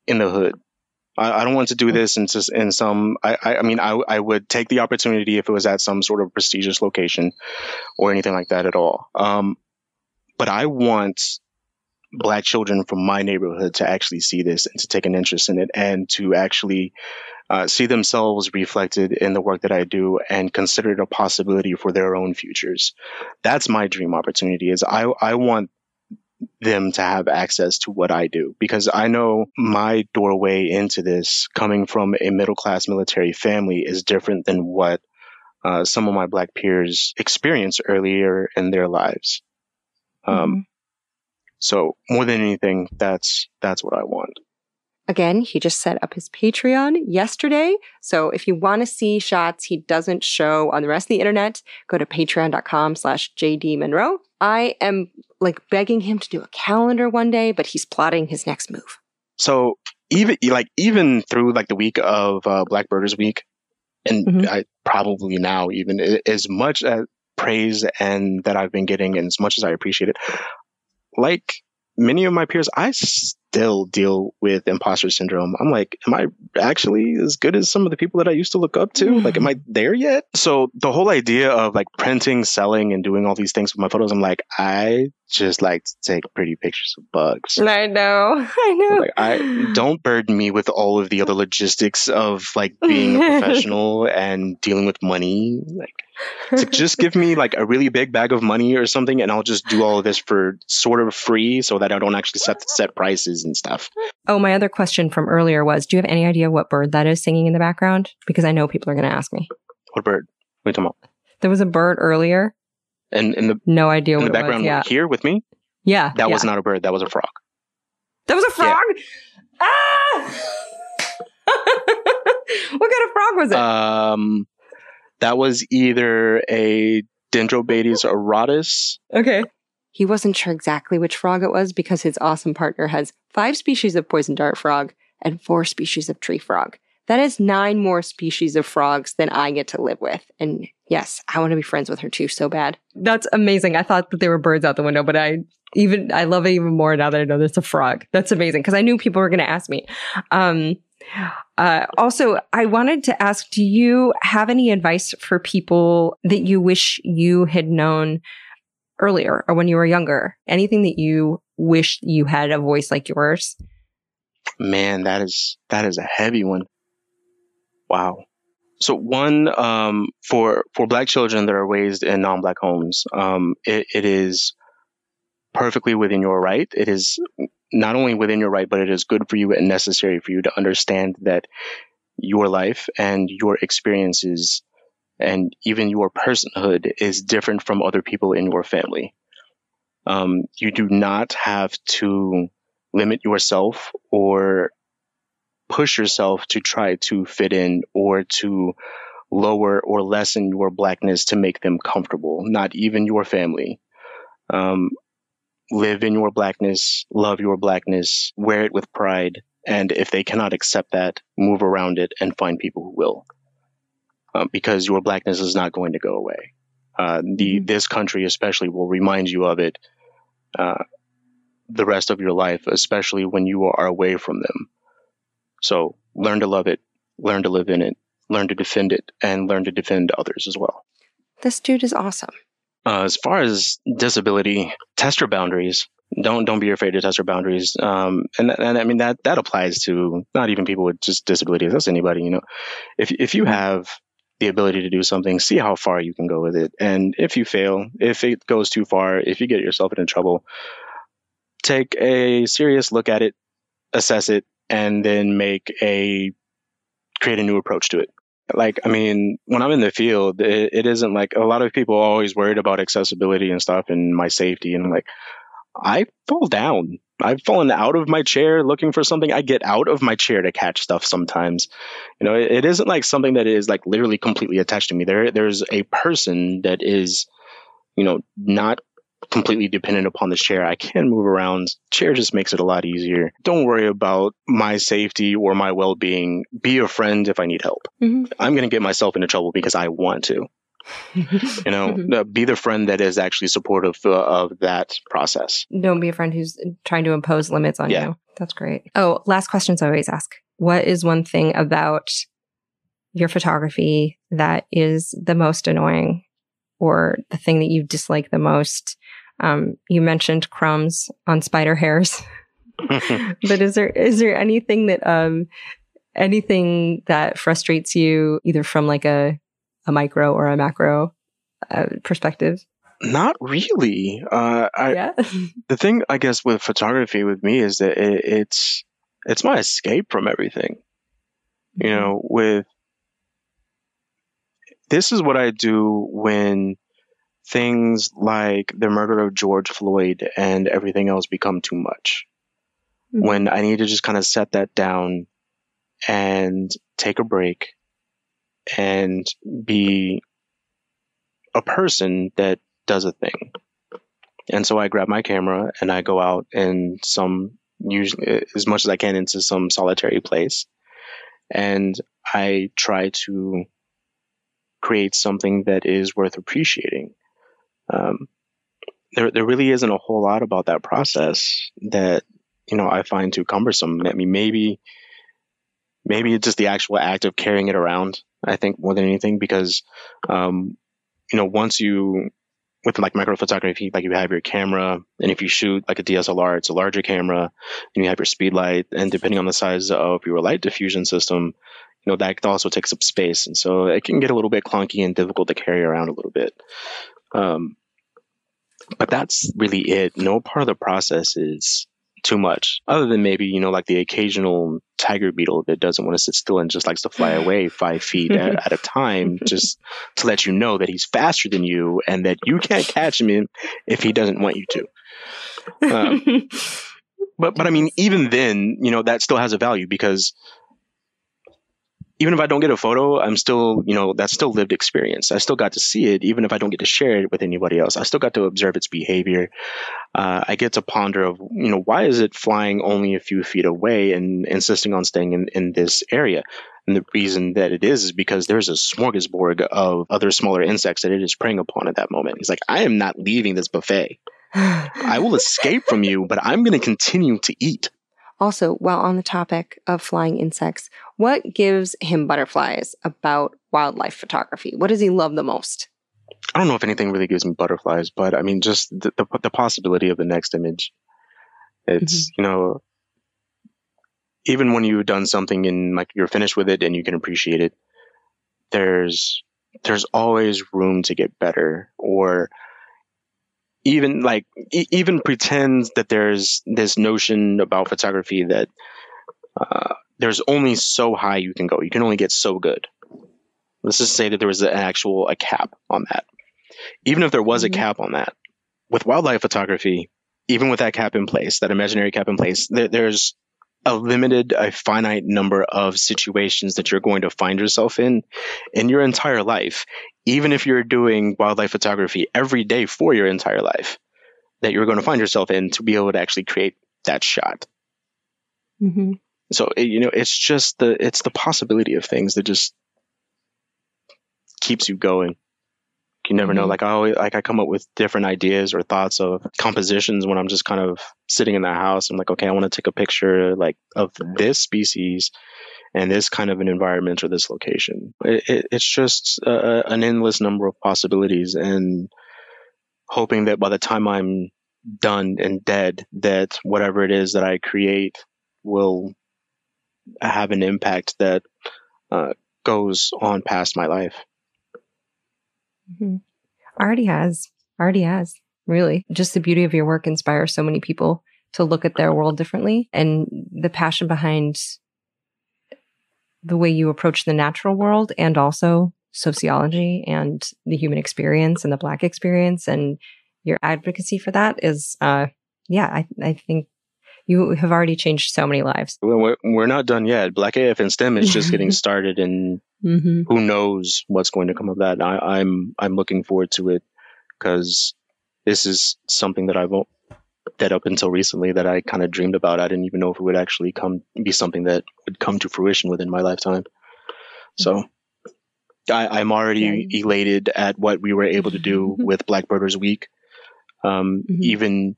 in the hood. I, I don't want to do this in, just in some. I, I, I mean, I, I would take the opportunity if it was at some sort of prestigious location or anything like that at all. Um, but I want black children from my neighborhood to actually see this and to take an interest in it and to actually uh, see themselves reflected in the work that I do and consider it a possibility for their own futures. That's my dream opportunity is I, I want them to have access to what I do because I know my doorway into this coming from a middle class military family is different than what uh, some of my black peers experienced earlier in their lives. Um, so more than anything, that's that's what I want. Again, he just set up his Patreon yesterday. So if you want to see shots he doesn't show on the rest of the internet, go to patreon.com slash JD Monroe. I am like begging him to do a calendar one day, but he's plotting his next move. So even like even through like the week of uh, Black Birders Week, and Mhm. I probably now even as much as praise and that I've been getting, and as much as I appreciate it, like many of my peers, I still deal with imposter syndrome. I'm like, am I actually as good as some of the people that I used to look up to? Like, am I there yet? So the whole idea of like printing, selling, and doing all these things with my photos, I'm like, I just like to take pretty pictures of bugs. I know. I know. Like I don't burden me with all of the other logistics of like being a professional and dealing with money. Like, just give me like a really big bag of money or something, and I'll just do all of this for sort of free, so that I don't actually set set prices and stuff. oh, my other question from earlier was Do you have any idea what bird that is singing in the background? Because I know people are going to ask me. What bird? What are you talking about? There was a bird earlier. And in the No idea in what the it was. background Yeah. here with me, Yeah. that yeah. was not a bird. That was a frog. That was a Yeah. frog? Ah! what kind of frog was it? Um, that was either a Dendrobates auratus. okay. He wasn't sure exactly which frog it was because his awesome partner has five species of poison dart frog and four species of tree frog. That is nine more species of frogs than I get to live with. And yes, I want to be friends with her too so bad. That's amazing. I thought that there were birds out the window, but I even I love it even more now that I know there's a frog. That's amazing because I knew people were going to ask me. Um, uh, also, I wanted to ask: Do you have any advice for people that you wish you had known earlier or when you were younger? Anything that you wish you had a voice like yours? Man, that is that is a heavy one. Wow. So one um, for for black children that are raised in non-black homes, um, it, it is perfectly within your right. It is not only within your right, but it is good for you and necessary for you to understand that your life and your experiences and even your personhood is different from other people in your family. Um, you do not have to limit yourself or push yourself to try to fit in or to lower or lessen your blackness to make them comfortable, not even your family. Um, live in your blackness, love your blackness, wear it with pride. And if they cannot accept that, move around it and find people who will. Um, because your blackness is not going to go away. Uh, the mm-hmm. this country especially will remind you of it uh, the rest of your life, especially when you are away from them. So learn to love it, learn to live in it, learn to defend it, and learn to defend others as well. This dude is awesome. Uh, as far as disability, test your boundaries. Don't don't be afraid to test your boundaries. Um, and and I mean that that applies to not even people with just disabilities. That's anybody. You know, if if you have the ability to do something, see how far you can go with it. And if you fail, if it goes too far, if you get yourself into trouble, take a serious look at it, assess it, and then make a create a new approach to it. Like, I mean, when I'm in the field, it, it isn't like a lot of people are always worried about accessibility and stuff and my safety. And like, I fall down. I've fallen out of my chair looking for something. I get out of my chair to catch stuff sometimes. You know, it, it isn't like something that is like literally completely attached to me. There, there's a person that is, you know, not completely dependent upon the chair. I can move around. Chair just makes it a lot easier. Don't worry about my safety or my well being. Be a friend if I need help. Mm-hmm. I'm going to get myself into trouble because I want to. you know, mm-hmm. Be the friend that is actually supportive uh, of that process. Don't be a friend who's trying to impose limits on yeah. you. That's great. Oh, last questions I always ask. What is one thing about your photography that is the most annoying or the thing that you dislike the most um, you mentioned crumbs on spider hairs, but is there is there anything that um, anything that frustrates you either from like a a micro or a macro uh, perspective? Not really. Uh, I, yeah. the thing I guess with photography with me is that it, it's it's my escape from everything. You mm-hmm. know, with this is what I do when things like the murder of George Floyd and everything else become too much. Mm-hmm. When I need to just kind of set that down and take a break and be a person that does a thing. And so I grab my camera and I go out in some usually as much as I can into some solitary place and I try to create something that is worth appreciating um, there there really isn't a whole lot about that process that you know I find too cumbersome. I mean, maybe maybe it's just the actual act of carrying it around. I think more than anything because um, you know once you with like micro photography, like you have your camera, and if you shoot like a DSLR, it's a larger camera, and you have your speed light, and depending on the size of your light diffusion system, you know that also takes up space, and so it can get a little bit clunky and difficult to carry around a little bit. Um, but that's really it. No part of the process is too much, other than maybe you know like the occasional tiger beetle that doesn't want to sit still and just likes to fly away five feet at, at, a time, just to let you know that he's faster than you and that you can't catch him if he doesn't want you to. Um, but but I mean, even then, you know that still has a value because even if I don't get a photo, I'm still, you know, that's still lived experience. I still got to see it, even if I don't get to share it with anybody else. I still got to observe its behavior. Uh, I get to ponder of, you know, why is it flying only a few feet away and insisting on staying in, in this area? And the reason that it is is because there's a smorgasbord of other smaller insects that it is preying upon at that moment. He's like, I am not leaving this buffet. I will escape from you, but I'm going to continue to eat. Also, while on the topic of flying insects, what gives him butterflies about wildlife photography? What does he love the most? I don't know if anything really gives me butterflies, but I mean, just the, the, the possibility of the next image. It's, mm-hmm. you know, even when you've done something and like you're finished with it and you can appreciate it, there's there's always room to get better or even like e- even pretend that there's this notion about photography that uh, there's only so high you can go. You can only get so good. Let's just say that there was an actual a cap on that. Even if there was Mhm. a cap on that, with wildlife photography, even with that cap in place, that imaginary cap in place, there, there's a limited, a finite number of situations that you're going to find yourself in in your entire life, even if you're doing wildlife photography every day for your entire life, that you're going to find yourself in to be able to actually create that shot. Mm-hmm. So you know, it's just the it's the possibility of things that just keeps you going. You never know. Mhm. Like I always, like I come up with different ideas or thoughts of compositions when I'm just kind of sitting in the house. I'm like, okay, I want to take a picture like of this species and this kind of an environment or this location. It, it, it's just uh, an endless number of possibilities, and hoping that by the time I'm done and dead, that whatever it is that I create will have an impact that uh, goes on past my life. hmm Already has. Already has. Really. Just the beauty of your work inspires so many people to look at their world differently. And the passion behind the way you approach the natural world and also sociology and the human experience and the Black experience and your advocacy for that is, uh, yeah, I, I think you have already changed so many lives. We're, we're not done yet. Black AF in STEM is just getting started, and Mm-hmm. who knows what's going to come of that. I, I'm I'm looking forward to it because this is something that I've that up until recently that I kind of dreamed about. I didn't even know if it would actually come be something that would come to fruition within my lifetime. So I, I'm already Yeah. elated at what we were able to do with Black Blackbirders Week. Um, Mhm. Even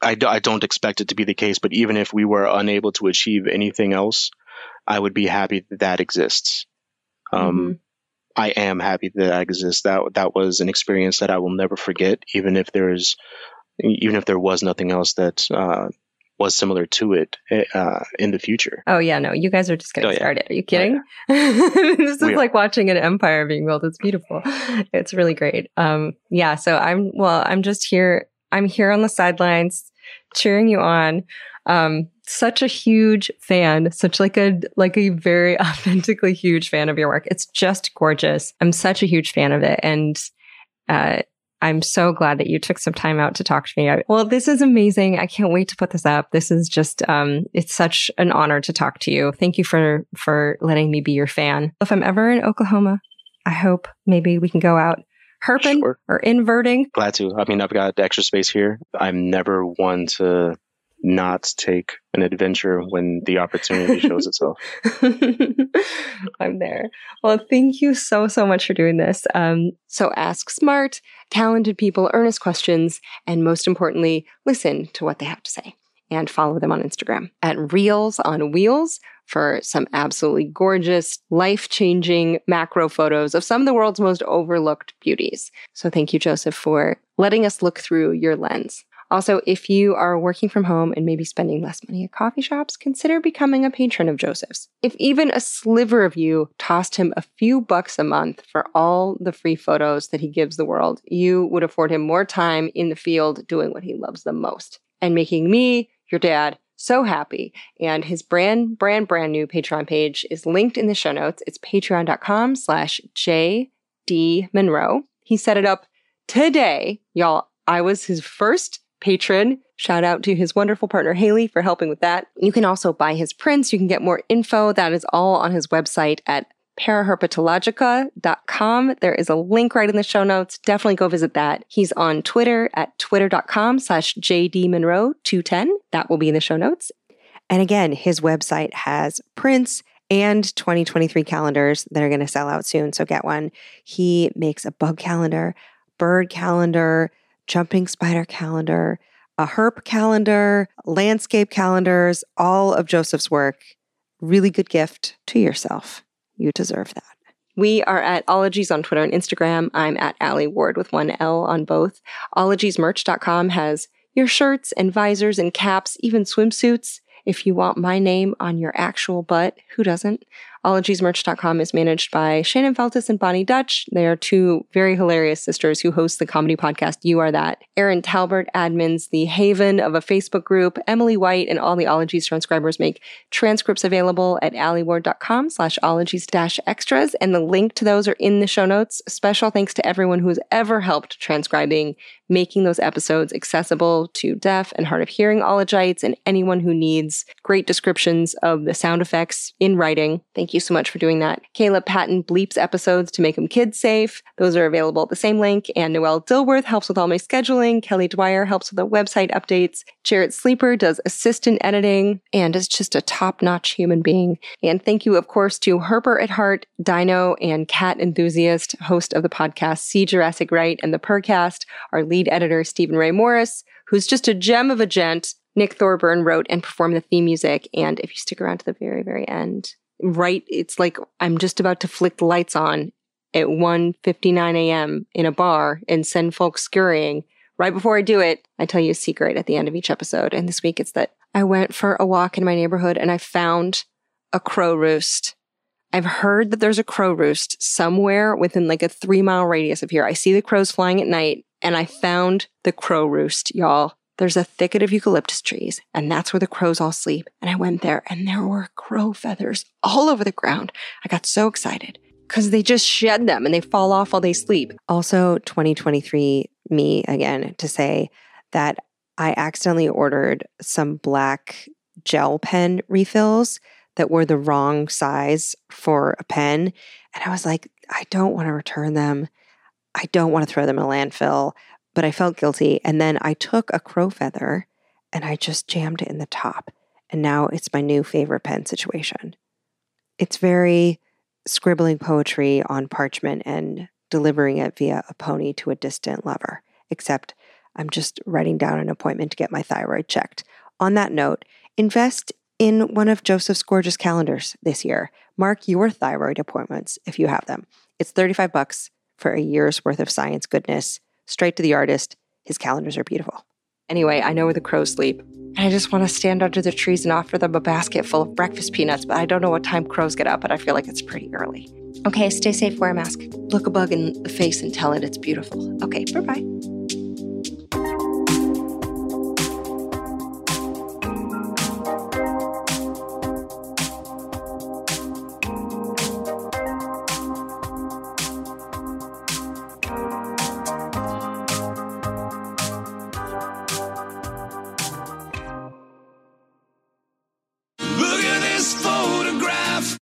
I, do, I don't expect it to be the case, but even if we were unable to achieve anything else, I would be happy that that exists. Um, I am happy that that exists. That that was an experience that I will never forget, even if there's, even if there was nothing else that uh, was similar to it uh, in the future. Oh yeah, no, you guys are just getting Oh, yeah. started. Are you kidding? this is We are. like watching an empire being built. It's beautiful. It's really great. Um, yeah. So I'm well. I'm just here. I'm here on the sidelines, cheering you on. Um, such a huge fan. Such like a like a very authentically huge fan of your work. It's just gorgeous. I'm such a huge fan of it, and uh, I'm so glad that you took some time out to talk to me. I, well, this is amazing. I can't wait to put this up. This is just, um, it's such an honor to talk to you. Thank you for, for letting me be your fan. If I'm ever in Oklahoma, I hope maybe we can go out herping Sure. or inverting. Glad to. I mean, I've got extra space here. I'm never one to not take an adventure when the opportunity shows itself. I'm there. Well, thank you so, so much for doing this. Um, so ask smart, talented people earnest questions, and most importantly, listen to what they have to say. And follow them on Instagram at Reels on Wheels for some absolutely gorgeous, life changing macro photos of some of the world's most overlooked beauties. So thank you, Joseph, for letting us look through your lens. Also, if you are working from home and maybe spending less money at coffee shops, consider becoming a patron of Joseph's. If even a sliver of you tossed him a few bucks a month for all the free photos that he gives the world, you would afford him more time in the field doing what he loves the most and making me, your dad, so happy. And his brand, brand, brand new Patreon page is linked in the show notes. It's patreon.com slash JD Monroe. He set it up today. Y'all, I was his first patron. Shout out to his wonderful partner Haley for helping with that. You can also buy his prints. You can get more info. That is all on his website at paraherpetologica.com. There is a link right in the show notes. Definitely go visit that. He's on Twitter at twitter.com slash jdmonroe210. That will be in the show notes. And again, his website has prints and 2023 calendars that are going to sell out soon. So get one. He makes a bug calendar, bird calendar, jumping spider calendar, a herp calendar, landscape calendars, all of Joseph's work. Really good gift to yourself. You deserve that. We are at Ologies on Twitter and Instagram. I'm at Alie Ward with one L on both. Ologiesmerch.com has your shirts and visors and caps, even swimsuits. If you want my name on your actual butt, who doesn't? Ologiesmerch.com is managed by Shannon Feltus and Bonnie Dutch. They are two very hilarious sisters who host the comedy podcast You Are That. Erin Talbert admins the Haven of a Facebook group. Emily White and all the Ologies transcribers make transcripts available at alieward.com slash ologies extras. And the link to those are in the show notes. Special thanks to everyone who has ever helped transcribing, making those episodes accessible to deaf and hard of hearing ologites and anyone who needs great descriptions of the sound effects in writing. Thank you so much for doing that. Caleb Patton bleeps episodes to make them kid safe. Those are available at the same link. And Noelle Dilworth helps with all my scheduling. Kelly Dwyer helps with the website updates. Jarrett Sleeper does assistant editing and is just a top notch human being. And thank you, of course, to Herper at Heart, Dino, and cat enthusiast, host of the podcast See Jurassic Right and the Purrcast, our lead editor, Steven Ray Morris, who's just a gem of a gent. Nick Thorburn wrote and performed the theme music. And if you stick around to the very, very end, right, it's like I'm just about to flick the lights on at 1.59 a.m. in a bar and send folks scurrying. Right before I do it, I tell you a secret at the end of each episode. And this week it's that I went for a walk in my neighborhood and I found a crow roost. I've heard that there's a crow roost somewhere within like a three mile radius of here. I see the crows flying at night and I found the crow roost, y'all. There's a thicket of eucalyptus trees, and that's where the crows all sleep. And I went there, and there were crow feathers all over the ground. I got so excited because they just shed them and they fall off while they sleep. Also, 2023, me again to say that I accidentally ordered some black gel pen refills that were the wrong size for a pen. And I was like, I don't want to return them. I don't want to throw them in a landfill but I felt guilty. And then I took a crow feather and I just jammed it in the top. And now it's my new favorite pen situation. It's very scribbling poetry on parchment and delivering it via a pony to a distant lover, except I'm just writing down an appointment to get my thyroid checked. On that note, invest in one of Joseph's gorgeous calendars this year. Mark your thyroid appointments if you have them. It's 35 bucks for a year's worth of science goodness straight to the artist. His calendars are beautiful. Anyway, I know where the crows sleep. And I just want to stand under the trees and offer them a basket full of breakfast peanuts, but I don't know what time crows get up, but I feel like it's pretty early. Okay, stay safe, wear a mask. Look a bug in the face and tell it it's beautiful. Okay, bye bye.